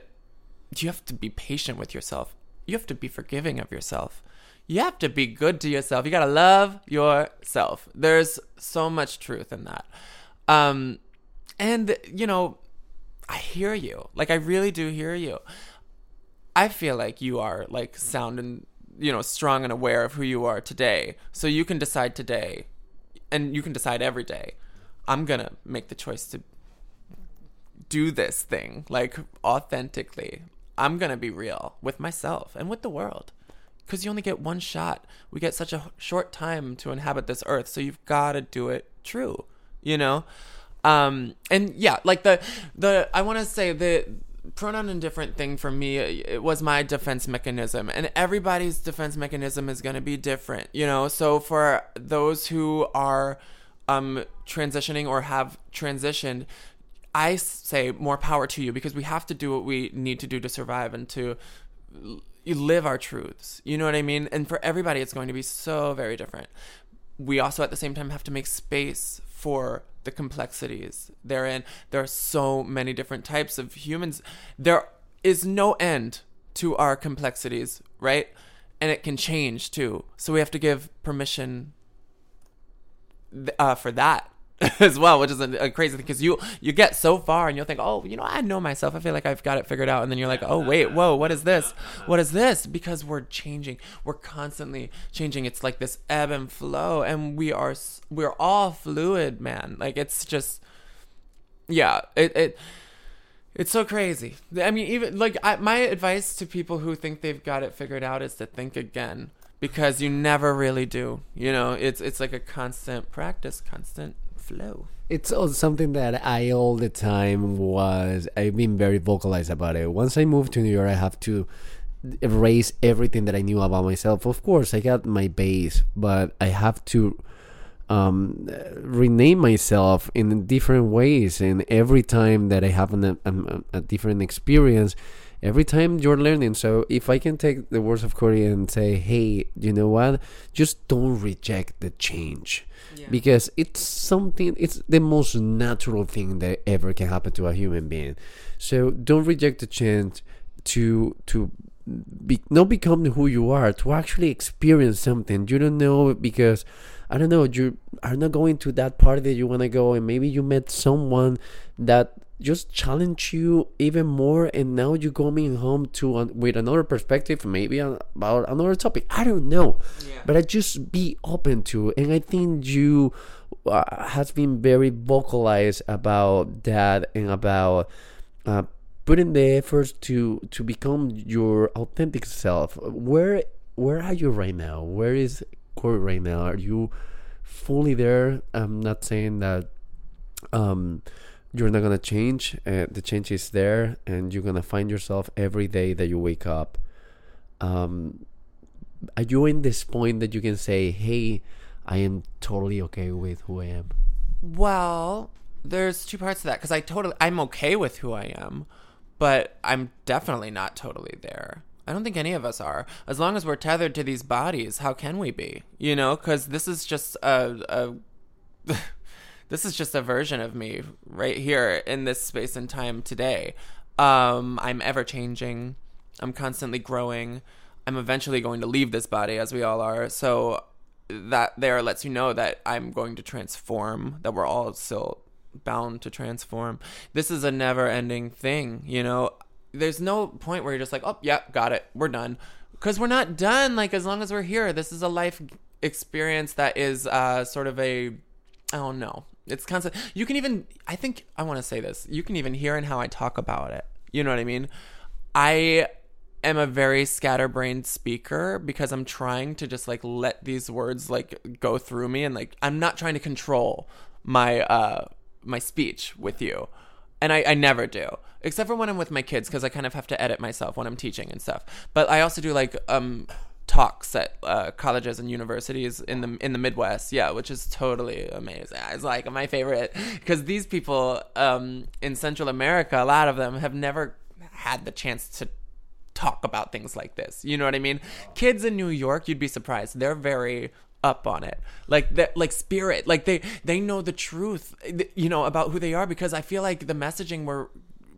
[SPEAKER 1] you have to be patient with yourself. You have to be forgiving of yourself. You have to be good to yourself. You got to love yourself. There's so much truth in that. Um and you know, I hear you. Like I really do hear you. I feel like you are like sound and you know, strong and aware of who you are today. So you can decide today, and you can decide every day. I'm gonna make the choice to do this thing like authentically. I'm gonna be real with myself and with the world. Because you only get one shot. We get such a short time to inhabit this earth, so you've got to do it true. You know, um, and yeah, like the the I want to say the pronoun indifferent thing for me it was my defense mechanism. And everybody's defense mechanism is going to be different you know? So for those who are um transitioning or have transitioned i say more power to you because we have to do what we need to do to survive and to live our truths. You know what i mean? And for everybody it's going to be so very different. We also at the same time have to make space for the complexities therein. There are so many different types of humans. There is no end to our complexities, right? And it can change too. So we have to give permission uh, for that as well, which is a, a crazy thing because you you get so far and you'll think, oh, you know, I know myself. I feel like I've got it figured out, and then you're like, oh, wait, whoa, what is this? What is this? Because we're changing, we're constantly changing. It's like this ebb and flow, and we are we're all fluid, man. Like it's just, yeah, it it. It's so crazy. I mean, even like I, my advice to people who think they've got it figured out is to think again because you never really do. You know, it's it's like a constant practice, constant flow.
[SPEAKER 7] It's also something that I all the time was. I've been very vocalized about it. Once I moved to New York, I have to erase everything that I knew about myself. Of course, I got my base, but I have to um, rename myself in different ways. And every time that I have an, a, a different experience, every time you're learning. So if I can take the words of Corey and say, hey, you know what? Just don't reject the change. Because it's something, it's the most natural thing that ever can happen to a human being. So don't reject the chance to, to, be, not become who you are to actually experience something you don't know because i don't know you are not going to that party that you want to go and maybe you met someone that just challenge you even more and now you're coming home to an, with another perspective maybe about another topic. I don't know. But i just be open to and i think you uh, has been very vocalized about that and about uh, putting the efforts to to become your authentic self. Where where are you right now? Where is corey right now. Are you fully there? I'm not saying that um you're not gonna change uh, the change is there and you're gonna find yourself every day that you wake up. Um are you in this point that you can say hey i am totally okay with who i am
[SPEAKER 1] Well, there's two parts to that because I totally I'm okay with who I am, but I'm definitely not totally there. I don't think any of us are. As long as we're tethered to these bodies, how can we be? You know, because this is just a, a this is just a version of me right here in this space and time today. Um, I'm ever changing. I'm constantly growing. I'm eventually going to leave this body, as we all are. So that there lets you know that I'm going to transform. That we're all still bound to transform. This is a never-ending thing. You know, there's no point where you're just like, oh, yeah, got it, we're done, because we're not done. Like as long as we're here, this is a life experience that is uh, sort of a, I don't know. It's constant. You can even, I think, I want to say this. You can even hear in how I talk about it. You know what I mean? I am a very scatterbrained speaker because I'm trying to just like let these words like go through me and like I'm not trying to control my uh my speech with you. And I, I never do. Except for when I'm with my kids because I kind of have to edit myself when I'm teaching and stuff. But I also do like um talks at uh, colleges and universities in the in the Midwest. Yeah, which is totally amazing. It's like my favorite because these people um, in Central America, a lot of them have never had the chance to talk about things like this. You know what I mean? Kids in New York, you'd be surprised. They're very up on it. Like that like spirit. Like they they know the truth, you know, about who they are because I feel like the messaging we're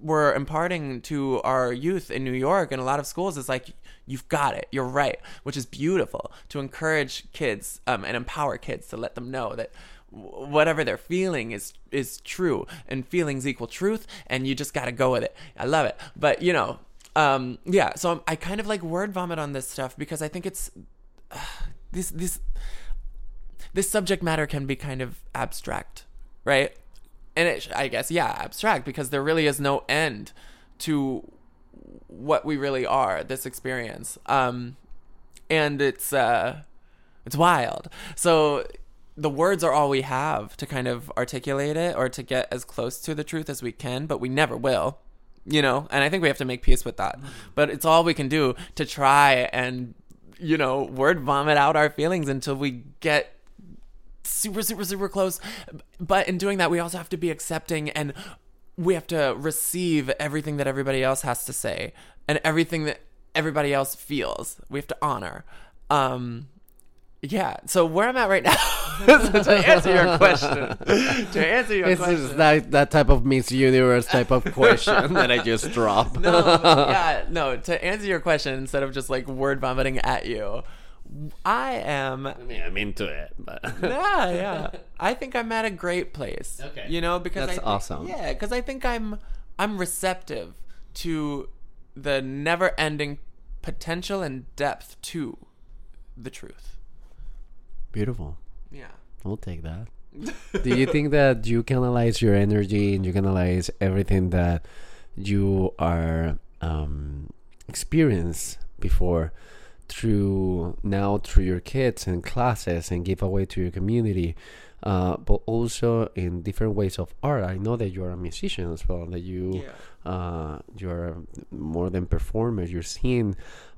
[SPEAKER 1] we're imparting to our youth in New York and a lot of schools is like you've got it. You're right, which is beautiful to encourage kids um, and empower kids to let them know that whatever they're feeling is is true and feelings equal truth and you just got to go with it. I love it. But, you know, um, yeah. So I'm, I kind of like word vomit on this stuff because I think it's uh, this this this subject matter can be kind of abstract, right? And it, I guess yeah, abstract because there really is no end to what we really are. This experience, um, and it's uh, it's wild. So the words are all we have to kind of articulate it or to get as close to the truth as we can, but we never will. You know, and I think we have to make peace with that. But it's all we can do to try and, you know, word vomit out our feelings until we get super, super, super close. But in doing that, we also have to be accepting and we have to receive everything that everybody else has to say and everything that everybody else feels. We have to honor. Um, yeah. So where I'm at right now, to answer your question, to answer your
[SPEAKER 7] It's
[SPEAKER 1] question,
[SPEAKER 7] that that type of Miss Universe type of question that I just dropped.
[SPEAKER 1] no, yeah, no. To answer your question, instead of just like word vomiting at you, I am.
[SPEAKER 7] I mean, I'm into it, but
[SPEAKER 1] Yeah, yeah. I think I'm at a great place.
[SPEAKER 7] Okay.
[SPEAKER 1] You know, because
[SPEAKER 7] That's
[SPEAKER 1] I think,
[SPEAKER 7] awesome.
[SPEAKER 1] Yeah, because I think I'm I'm receptive to the never-ending potential and depth to the truth.
[SPEAKER 7] Beautiful.
[SPEAKER 1] Yeah.
[SPEAKER 7] I'll take that. Do you think that you canalize your energy and you canalize everything that you are um, experienced before through now through your kids and classes and give away to your community, uh, but also in different ways of art? I know that you are a musician as well. That you uh, you're more than performer. You're singing.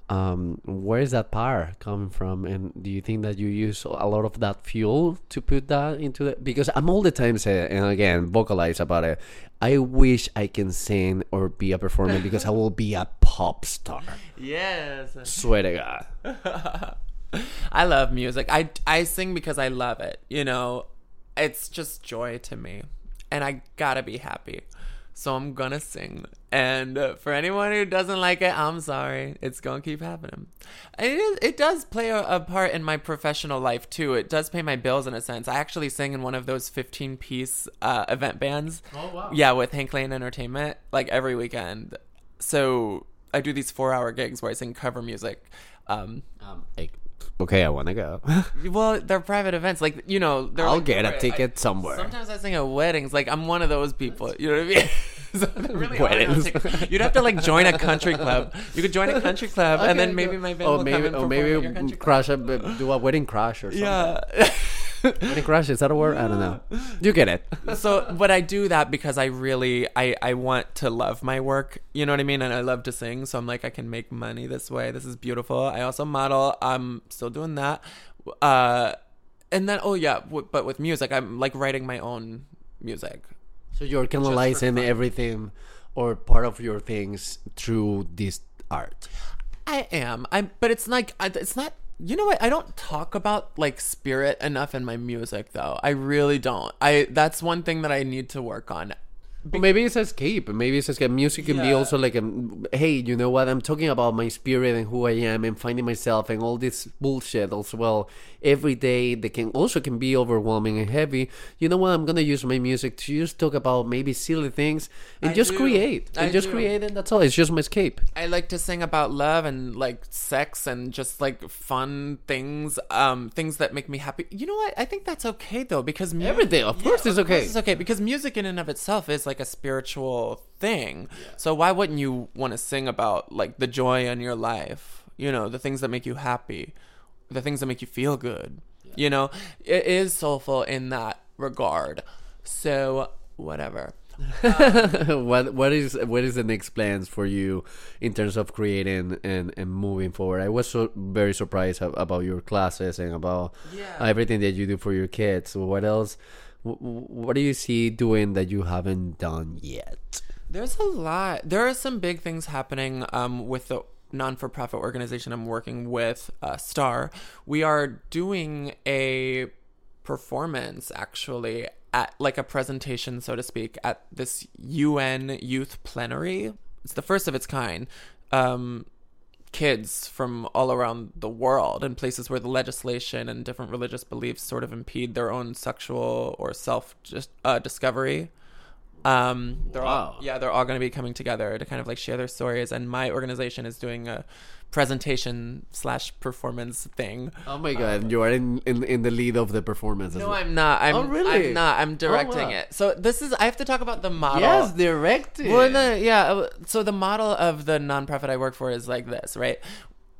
[SPEAKER 7] Um, where is that power coming from? And do you think that you use a lot of that fuel to put that into it? Because I'm all the time saying, and again, vocalize about it. I wish I can sing or be a performer because I will be a pop star.
[SPEAKER 1] Yes.
[SPEAKER 7] Swear to God.
[SPEAKER 1] I love music. I I sing because I love it. You know, it's just joy to me, and I gotta be happy. So I'm gonna sing. And uh, for anyone who doesn't like it, I'm sorry. It's gonna keep happening. It is. It does play a, a part in my professional life too. It does pay my bills in a sense. I actually sing in one of those 15 piece uh, event bands. Oh wow. Yeah, with Hank Lane Entertainment, like every weekend. So I do these four hour gigs where I sing cover music. Um,
[SPEAKER 7] Um, like, okay, I want to go.
[SPEAKER 1] well, they're private events. Like you know, they're
[SPEAKER 7] I'll
[SPEAKER 1] like-
[SPEAKER 7] get a
[SPEAKER 1] I-
[SPEAKER 7] ticket somewhere.
[SPEAKER 1] Sometimes I sing at weddings. Like I'm one of those people. You know what I mean? So really
[SPEAKER 7] Weddings.
[SPEAKER 1] You'd have to like join a country club. You could join a country club, and then maybe my oh, band
[SPEAKER 7] or
[SPEAKER 1] will
[SPEAKER 7] maybe,
[SPEAKER 1] come and
[SPEAKER 7] or maybe crash a, do a wedding crash or something.
[SPEAKER 1] Yeah.
[SPEAKER 7] Wedding crash is that a word? I don't know. You get it.
[SPEAKER 1] so but i do that because i really i i want to love my work. You know what i mean? And i love to sing. So i'm like i can make money this way. This is beautiful. I also model. I'm still doing that. Uh and then oh yeah w- but with music i'm like writing my own music.
[SPEAKER 7] So you're canalizing everything or part of your things through this art.
[SPEAKER 1] i am. I'm but it's like it's not you know what? I don't talk about like spirit enough in my music though. I really don't. I that's one thing that i need to work on
[SPEAKER 7] But maybe it's escape. Maybe it's escape. Music can be also like a hey, you know what? I'm talking about my spirit and who I am and finding myself and all this bullshit as well. Every day that can also can be overwhelming and heavy. You know what? I'm gonna use my music to just talk about maybe silly things and
[SPEAKER 1] I
[SPEAKER 7] just
[SPEAKER 1] do.
[SPEAKER 7] create and
[SPEAKER 1] I
[SPEAKER 7] just
[SPEAKER 1] do.
[SPEAKER 7] create and that's all. It's just my escape.
[SPEAKER 1] I like to sing about love and like sex and just like fun things, um, things that make me happy. You know what? I think that's okay though because mu-
[SPEAKER 7] Everything, of course, it's okay.
[SPEAKER 1] It's okay because music in and of itself is like a spiritual thing. So why wouldn't you want to sing about like the joy in your life? You know, the things that make you happy, the things that make you feel good. You know, it is soulful in that regard. So whatever.
[SPEAKER 7] Um, what what is what is the next plans for you in terms of creating and, and moving forward? I was so very surprised about your classes and about
[SPEAKER 1] Yeah.
[SPEAKER 7] everything that you do for your kids. What else? Wh- wh- What do you see doing that you haven't done yet?
[SPEAKER 1] There's a lot. There are some big things happening um, with the non-for-profit organization I'm working with, uh, Star. We are doing a performance actually at like a presentation, so to speak, at this UN Youth Plenary. It's the first of its kind. Um, kids from all around the world in places where the legislation and different religious beliefs sort of impede their own sexual or self just uh, discovery Um, they're all yeah, they're all going to be coming together to kind of like share their stories. And my organization is doing a presentation slash performance thing.
[SPEAKER 7] Oh my god, you are in, in in the lead of the performance.
[SPEAKER 1] No. I'm not. I'm
[SPEAKER 7] Oh, really?
[SPEAKER 1] I'm not. I'm directing
[SPEAKER 7] wow.
[SPEAKER 1] it. So this is. I have to talk about the model.
[SPEAKER 7] Yes, directed.
[SPEAKER 1] Well, the, yeah. uh, So the model of the nonprofit I work for is like this, right?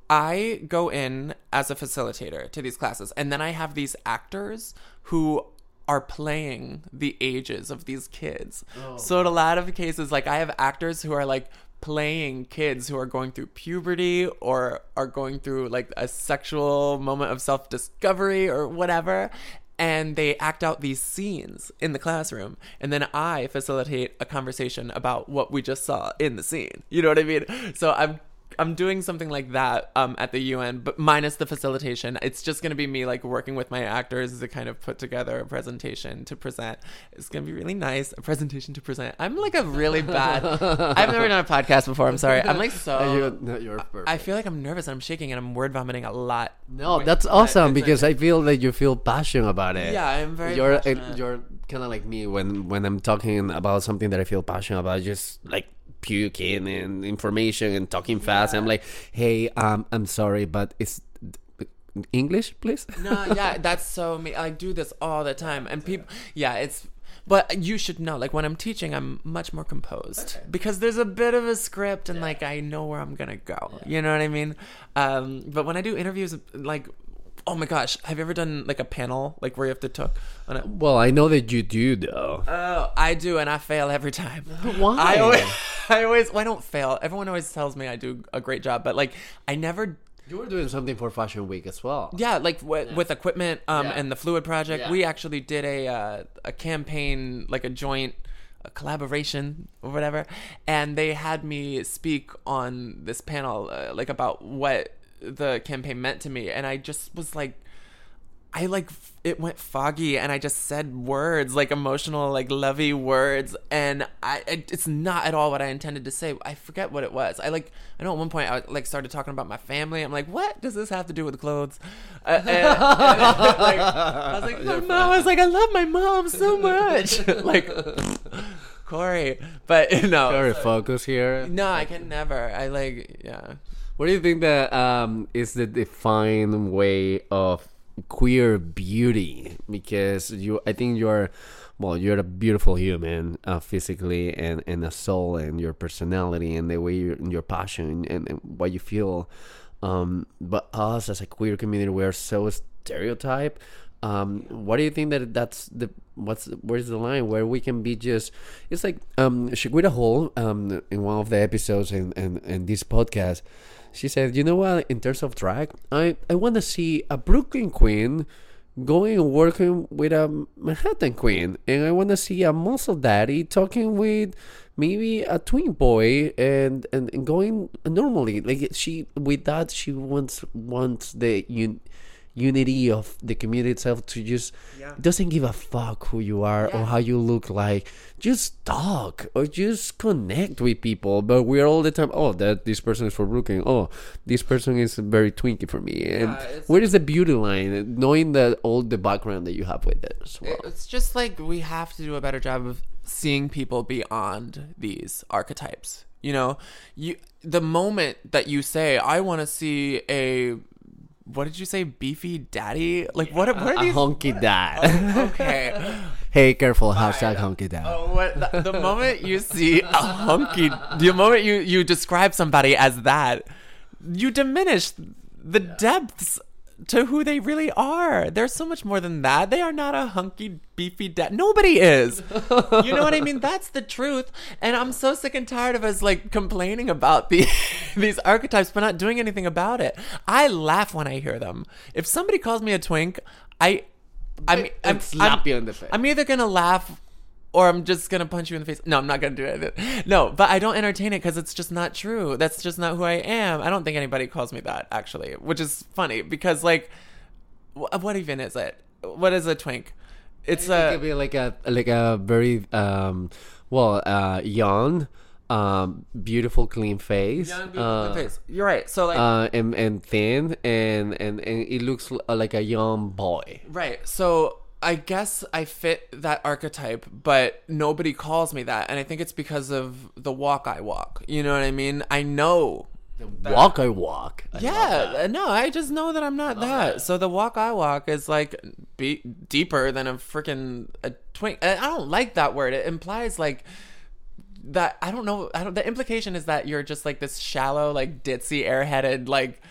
[SPEAKER 1] I go in as a facilitator to these classes, and then I have these actors who are playing the ages of these kids. Oh. So in a lot of cases, like I have actors who are like playing kids who are going through puberty or are going through like a sexual moment of self discovery or whatever and they act out these scenes in the classroom and then i facilitate a conversation about what we just saw in the scene. You know what i mean? So i'm i'm doing something like that um, at the un but minus the facilitation it's just going to be me like working with my actors to kind of put together a presentation to present it's going to be really nice a presentation to present i'm like a really bad i've never done a podcast before i'm sorry i'm like so
[SPEAKER 7] no, you're perfect.
[SPEAKER 1] i feel like i'm nervous and i'm shaking and i'm word vomiting a lot
[SPEAKER 7] no,
[SPEAKER 1] Wait,
[SPEAKER 7] that's awesome because I feel that you feel passionate about it.
[SPEAKER 1] Yeah, I'm very
[SPEAKER 7] You're
[SPEAKER 1] passionate.
[SPEAKER 7] you're kind of like me when when I'm talking about something that I feel passionate about, just like puking and information and talking fast. I'm like, hey, um, I'm sorry, but it's English, please.
[SPEAKER 1] no, yeah, that's so me. I do this all the time, and people, yeah, it's. But you should know, like when I'm teaching, I'm much more composed because there's a bit of a script, and like I know where I'm gonna go. You know what I mean? Um, but when I do interviews, like, oh my gosh, have you ever done like a panel, like where you have to talk on it?
[SPEAKER 7] Well, I know that you do though.
[SPEAKER 1] Oh, I do, and I fail every time.
[SPEAKER 7] Why?
[SPEAKER 1] I always, I always, well, I don't fail. Everyone always tells me I do a great job, but like I never
[SPEAKER 7] you were doing something for Fashion Week as well.
[SPEAKER 1] Yeah, like w- with equipment um,
[SPEAKER 7] Yeah.
[SPEAKER 1] and the Fluid Project,
[SPEAKER 7] Yeah.
[SPEAKER 1] we actually did a uh, a campaign, like a joint a collaboration or whatever, and they had me speak on this panel, uh, like about what the campaign meant to me, and I just was like. I like it went foggy and I just said words like emotional like lovey words and I it, it's not at all what I intended to say. I forget what it was. I like I know at one point I like started talking about my family. I'm like, what does this have to do with clothes? Uh, and, and, like, I was like, my mom. I was like, I love my mom so much. like Corey, but you know,
[SPEAKER 7] Very focused here.
[SPEAKER 1] no, I can never. I like yeah.
[SPEAKER 7] What do you think that um, is the defined way of queer beauty? Because you, I think you're, well, you're a beautiful human, uh, physically and and a soul, and your personality and the way you, your passion and, and what you feel. Um, but us as a queer community, we are so stereotyped. Um, what do you think that that's the what's where's the line where we can be just it's like um Shagwita Hall um in one of the episodes in, in, in this podcast she said you know what? In terms of drag I, I want to see a Brooklyn queen going and working with a Manhattan queen and I want to see a muscle daddy talking with maybe a twin boy and, and, and going normally. Like she with that she wants wants the un, unity of the community itself to just doesn't give a fuck who you are or how you look like. Just talk or just connect with people. But we're all the time oh that this person is for brooklyn. Oh this person is very twinky for me. And
[SPEAKER 1] it's-
[SPEAKER 7] where is the beauty line? Knowing that all the background that you have with it as well.
[SPEAKER 1] It's just like we have to do a better job of seeing people beyond these archetypes. You know, you the moment that you say, "I want to see a," what did you say, beefy daddy? Like what? What
[SPEAKER 7] a
[SPEAKER 1] are these?
[SPEAKER 7] honky dad oh,
[SPEAKER 1] Okay.
[SPEAKER 7] hey careful hashtag honky dad
[SPEAKER 1] Oh, what, the, the moment you see a hunky, the moment you you describe somebody as that, you diminish the depths to who they really are. They're so much more than that. They are not a hunky, beefy dad. Nobody is. You know what I mean? That's the truth. And I'm so sick and tired of us like complaining about the these archetypes but not doing anything about it. I laugh when I hear them. If somebody calls me a twink, I I'm, I'm
[SPEAKER 7] slap
[SPEAKER 1] I'm-
[SPEAKER 7] you in the face.
[SPEAKER 1] I'm either gonna laugh or I'm just gonna punch you in the face. No, I'm not gonna do it. No, but I don't entertain it because it's just not true. That's just not who I am. I don't think anybody calls me that actually, which is funny because like, wh- what even is it? What is a twink? It's
[SPEAKER 7] it
[SPEAKER 1] a
[SPEAKER 7] could be like a like a very um well uh young um beautiful clean face
[SPEAKER 1] young, beautiful
[SPEAKER 7] uh,
[SPEAKER 1] face. You're right. So like,
[SPEAKER 7] uh and and thin and and and it looks like a young boy
[SPEAKER 1] right. So I guess I fit that archetype, but nobody calls me that, and I think it's because of the walk I walk. You know what I mean? I know.
[SPEAKER 7] The walk I walk. I
[SPEAKER 1] Yeah, no, I just know that I'm not that. So the walk I walk is like be- deeper than a freaking a twink. I I don't like that word. It implies like that. I don't know. I don't. The implication is that you're just like this shallow, like ditzy, airheaded, like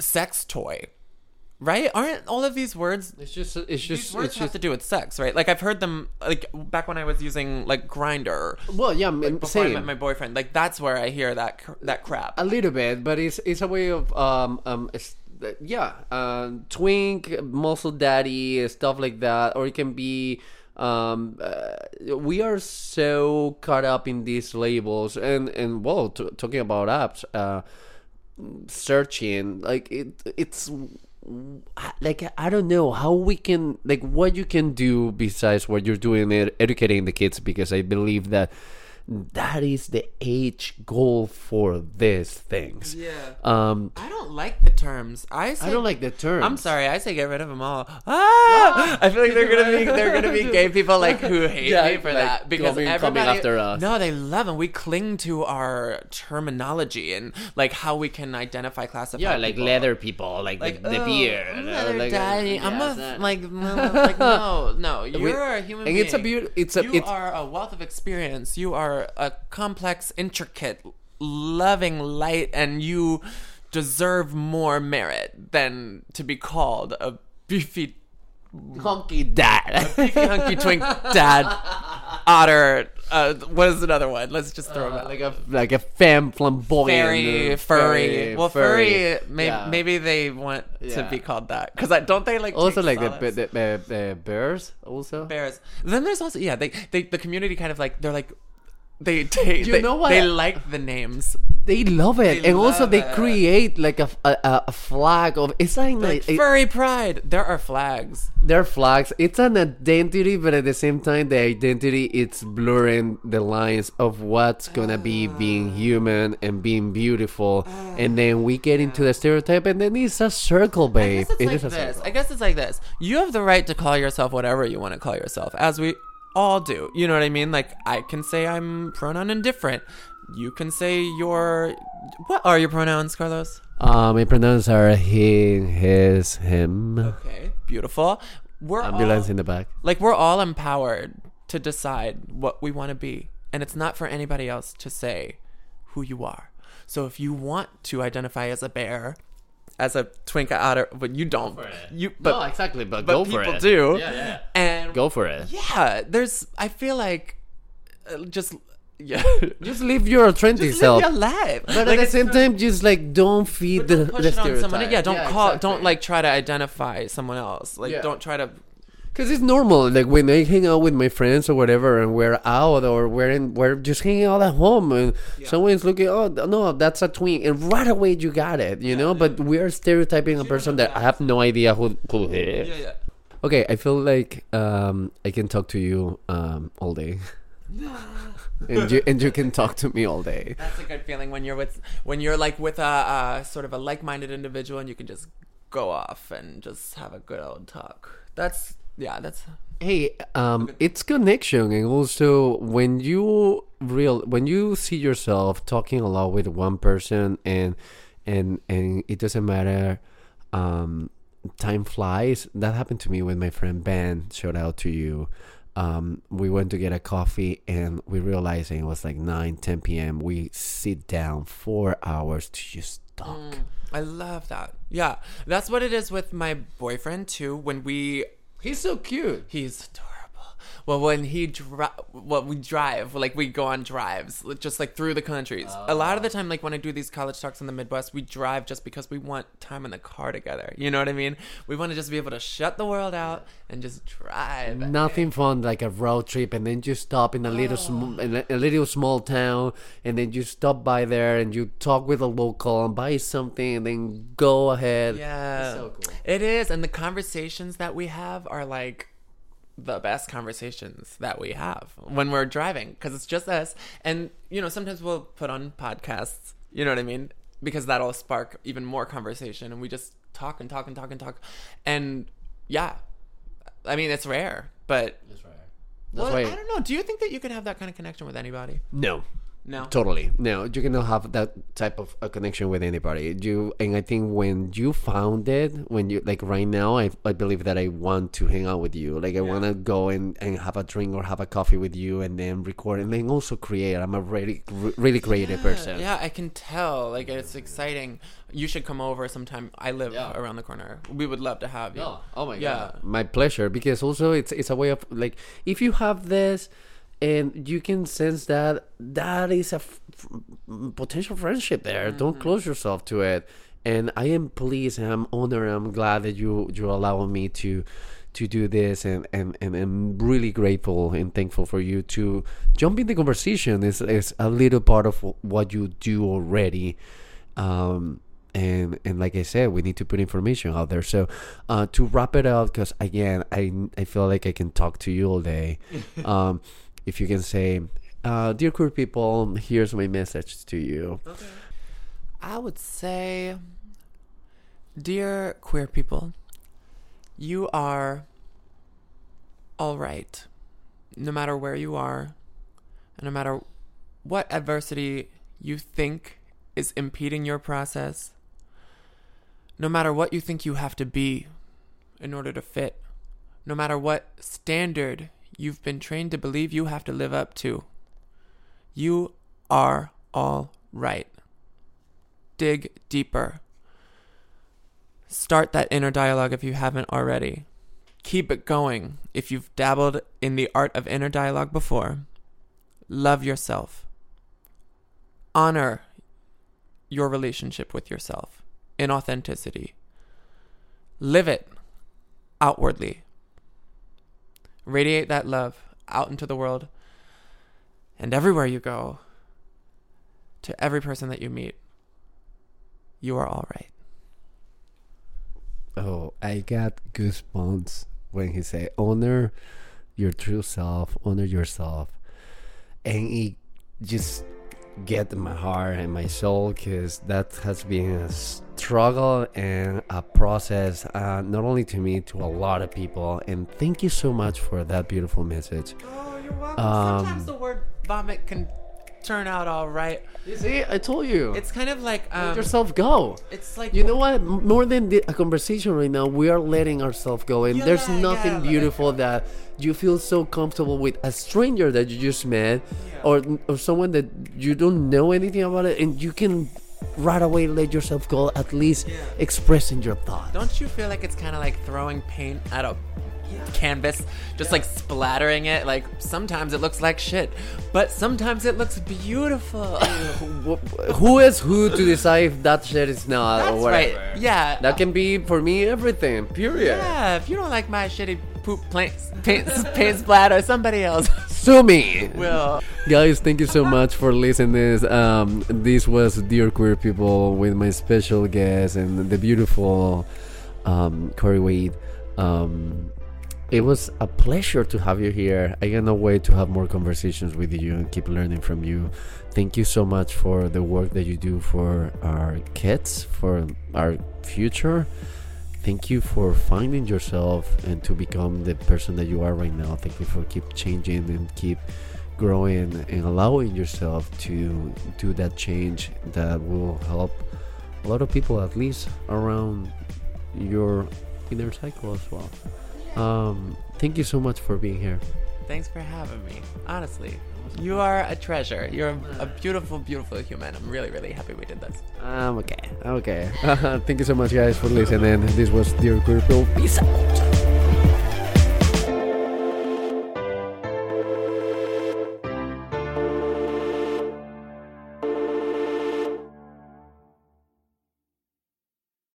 [SPEAKER 1] sex toy, right? Aren't all of these words
[SPEAKER 7] It's just it's
[SPEAKER 1] these
[SPEAKER 7] just
[SPEAKER 1] words
[SPEAKER 7] it's
[SPEAKER 1] have
[SPEAKER 7] just
[SPEAKER 1] to do with sex, right? Like I've heard them like back when I was using like Grindr
[SPEAKER 7] well yeah m-
[SPEAKER 1] before I
[SPEAKER 7] same
[SPEAKER 1] met my boyfriend. Like that's where I hear that cr- that crap.
[SPEAKER 7] a little bit, but it's it's a way of um um it's, yeah uh, twink muscle daddy stuff like that, or it can be um uh, we are so caught up in these labels and and well t- talking about apps uh searching like it it's like I don't know how we can like what you can do besides what you're doing ed- educating the kids because I believe that that is the age goal for these things.
[SPEAKER 1] Yeah.
[SPEAKER 7] Um
[SPEAKER 1] I don't like the terms. I say,
[SPEAKER 7] I don't like the terms.
[SPEAKER 1] I'm sorry. I say get rid of them all. Ah! I feel like they're gonna be they're gonna be gay people like who hate
[SPEAKER 7] Yeah,
[SPEAKER 1] me for
[SPEAKER 7] like,
[SPEAKER 1] that because
[SPEAKER 7] coming- coming after us.
[SPEAKER 1] No, they love them. We cling to our terminology and like how we can identify classify.
[SPEAKER 7] Yeah, like
[SPEAKER 1] people.
[SPEAKER 7] leather people, like,
[SPEAKER 1] Like
[SPEAKER 7] the, the
[SPEAKER 1] oh,
[SPEAKER 7] beer,
[SPEAKER 1] I'm
[SPEAKER 7] uh,
[SPEAKER 1] leather
[SPEAKER 7] like,
[SPEAKER 1] daddy. I'm
[SPEAKER 7] yeah,
[SPEAKER 1] a
[SPEAKER 7] that-
[SPEAKER 1] like, no, like no, no. You're a human
[SPEAKER 7] and
[SPEAKER 1] being.
[SPEAKER 7] it's a beaut- it's a-
[SPEAKER 1] you
[SPEAKER 7] it's-
[SPEAKER 1] are a wealth of experience. You are a complex, intricate, loving light, and you deserve more merit than to be called a beefy,
[SPEAKER 7] hunky dad.
[SPEAKER 1] beefy hunky twink dad, otter. Uh, what is another one? Let's just throw them out.
[SPEAKER 7] like a like a femme flamboyant,
[SPEAKER 1] furry,
[SPEAKER 7] uh,
[SPEAKER 1] furry. Well, furry. Maybe,
[SPEAKER 7] Yeah.
[SPEAKER 1] maybe they want to be called that because don't they like
[SPEAKER 7] also like the, the, the, the bears also.
[SPEAKER 1] bears. Then there's also yeah, they they the community kind of like they're like they take
[SPEAKER 7] You
[SPEAKER 1] they,
[SPEAKER 7] know what?
[SPEAKER 1] they like the names.
[SPEAKER 7] They love it,
[SPEAKER 1] They
[SPEAKER 7] and also they
[SPEAKER 1] it.
[SPEAKER 7] create like a, a, a flag of. It's like,
[SPEAKER 1] Like
[SPEAKER 7] it-
[SPEAKER 1] furry pride. There are flags.
[SPEAKER 7] There are flags. It's an identity, but at the same time, the identity it's blurring the lines of what's gonna be being human and being beautiful, and oh, then we get into the stereotype, and then it's a circle,
[SPEAKER 1] I
[SPEAKER 7] babe.
[SPEAKER 1] guess it's
[SPEAKER 7] It
[SPEAKER 1] like
[SPEAKER 7] is a
[SPEAKER 1] this.
[SPEAKER 7] circle.
[SPEAKER 1] I guess it's like this. You have the right to call yourself whatever you want to call yourself, as we all do. You know what I mean? Like I can say I'm pronoun indifferent. You can say your what are your pronouns, Carlos?
[SPEAKER 7] Uh, my pronouns are he, his, him.
[SPEAKER 1] Okay, beautiful. We're
[SPEAKER 7] Ambulance
[SPEAKER 1] all,
[SPEAKER 7] in the back.
[SPEAKER 1] like we're all empowered to decide what we want to be and it's not for anybody else to say who you are so if you want to identify as a bear as a twink otter but you don't you but
[SPEAKER 7] no, exactly, but,
[SPEAKER 1] but
[SPEAKER 7] go for
[SPEAKER 1] people
[SPEAKER 7] it.
[SPEAKER 1] do
[SPEAKER 7] Yeah, yeah.
[SPEAKER 1] and
[SPEAKER 7] Go for it.
[SPEAKER 1] yeah there's i feel like uh, just yeah
[SPEAKER 7] Just live your authentic
[SPEAKER 1] just
[SPEAKER 7] self.
[SPEAKER 1] live your life
[SPEAKER 7] But
[SPEAKER 1] Like,
[SPEAKER 7] at the same
[SPEAKER 1] not-
[SPEAKER 7] time, just like don't feed the,
[SPEAKER 1] don't push
[SPEAKER 7] the
[SPEAKER 1] it on
[SPEAKER 7] stereotype.
[SPEAKER 1] someone yeah don't call
[SPEAKER 7] exactly.
[SPEAKER 1] don't like try to identify someone else like
[SPEAKER 7] Yeah.
[SPEAKER 1] don't try to
[SPEAKER 7] Because it's normal. Like when I hang out with my friends or whatever, and we're out or we're in, we're just hanging out at home, and someone's looking, oh no, that's a twin, and right away you got it, you know. But we are stereotyping a person that I have no idea who who it is.
[SPEAKER 1] yeah yeah
[SPEAKER 7] Okay, I feel like um, I can talk to you um, all day, and you and you can talk to me all day.
[SPEAKER 1] That's a good feeling when you're with when you're like with a, a sort of a like-minded individual and you can just go off and just have a good old talk. That's yeah, that's
[SPEAKER 7] Hey, um, it's connection, and also when you real when you see yourself talking a lot with one person, and and and it doesn't matter, um, time flies. That happened to me when my friend Ben Shout out to you. Um, we went to get a coffee, and we realized it was like 9, 10 p.m. We sit down four hours to just talk.
[SPEAKER 1] I love that. Yeah, that's what it is with my boyfriend too. When we
[SPEAKER 7] He's so cute.
[SPEAKER 1] He's adorable. Well, when he dri- well, we drive, like we go on drives, just like through the countries. A lot of the oh. time, like when I do these college talks in the Midwest, we drive just because we want time in the car together. You know what I mean? We want to just be able to shut the world out and just drive.
[SPEAKER 7] Nothing fun like a road trip, and then you stop in a little sm- in a, a little small town, and then you stop by there and you talk with a local and buy something, and then go ahead.
[SPEAKER 1] Yeah,
[SPEAKER 7] so cool.
[SPEAKER 1] it is, and the conversations that we have are like the best conversations that we have when we're driving because it's just us. And you know, sometimes we'll put on podcasts. You know what I mean? Because that'll spark even more conversation, and we just talk and talk and talk and talk. And yeah, I mean, it's rare, but
[SPEAKER 7] That's right.
[SPEAKER 1] well,
[SPEAKER 7] That's why.
[SPEAKER 1] I don't know. Do you think that you could have that kind of connection with anybody?
[SPEAKER 7] No,
[SPEAKER 1] No.
[SPEAKER 7] totally. No, you cannot have that type of a connection with anybody. You and I think when you found it, when you like right now, I, I believe that I want to hang out with you. Like I want to go and, and have a drink or have a coffee with you, and then record and then also create. I'm a really really creative person.
[SPEAKER 1] Yeah, I can tell. Like it's exciting. You should come over sometime. I live
[SPEAKER 7] Yeah.
[SPEAKER 1] around the corner. We would love to have you.
[SPEAKER 7] Oh my
[SPEAKER 1] Yeah.
[SPEAKER 7] god. My pleasure because also it's it's a way of like if you have this and you can sense that that is a f- potential friendship there. Don't close yourself to it. And I am pleased and I'm honored. And I'm glad that you you allow me to to do this and, and, and I'm really grateful and thankful for you to jump in the conversation is is a little part of what you do already. Um and and like I said, we need to put information out there. So uh, to wrap it up, because again, I I feel like I can talk to you all day. um, if you can say, uh, dear queer people, here's my message to you. Okay.
[SPEAKER 1] I would say, dear queer people, you are all right, no matter where you are, and no matter what adversity you think is impeding your process, no matter what you think you have to be in order to fit, no matter what standard you've been trained to believe you have to live up to, you are all right dig deeper. Start that inner dialogue if you haven't already. Keep it going if you've dabbled in the art of inner dialogue before. Love yourself. Honor your relationship with yourself in authenticity. Live it outwardly. Radiate that love out into the world and everywhere you go, to every person that you meet you are all right.
[SPEAKER 7] Oh, I got goosebumps when he said, "Honor your true self, honor yourself," and it just get my heart and my soul because that has been a struggle and a process, uh, not only to me, to a lot of people. And thank you so much for that beautiful message.
[SPEAKER 1] Oh, you're welcome.
[SPEAKER 7] Um,
[SPEAKER 1] Sometimes the word vomit can turn out all right.
[SPEAKER 7] You see, I told you.
[SPEAKER 1] It's kind of like
[SPEAKER 7] let
[SPEAKER 1] um,
[SPEAKER 7] yourself go.
[SPEAKER 1] it's like
[SPEAKER 7] You know what? More than the, a conversation right now, we are letting ourselves go, and there's
[SPEAKER 1] Yeah,
[SPEAKER 7] nothing
[SPEAKER 1] yeah, like-
[SPEAKER 7] beautiful that you feel so comfortable with a stranger that you just met, or or someone that you don't know anything about it, and you can right away let yourself go, at least expressing your thoughts.
[SPEAKER 1] Don't you feel like it's kind of like throwing paint at a canvas, just like splattering it? Like sometimes it looks like shit, but sometimes it looks beautiful.
[SPEAKER 7] Who is who to decide if that shit is not
[SPEAKER 1] That's
[SPEAKER 7] or whatever?
[SPEAKER 1] right. Yeah.
[SPEAKER 7] That can be for me everything. Period.
[SPEAKER 1] yeah. If you don't like my shitty poop paint, paint, paint splatter, somebody else
[SPEAKER 7] Sue me.
[SPEAKER 1] will.
[SPEAKER 7] Guys, thank you so much for listening. This um, this was Dear Queer People with my special guest and the beautiful um, Corey Wade. Um, it was a pleasure to have you here. I cannot wait to have more conversations with you and keep learning from you. Thank you so much for the work that you do for our kids, for our future. Thank you for finding yourself and to become the person that you are right now. Thank you for keep changing and keep growing and allowing yourself to do that change that will help a lot of people at least around your inner cycle as well. Um, thank you so much for being here.
[SPEAKER 1] Thanks for having me. Honestly, you are a treasure. You're a, beautiful, beautiful human. I'm really, really happy we did this.
[SPEAKER 7] Um, okay, okay. thank you so much, guys, for listening. This was Dear Queer. Peace out.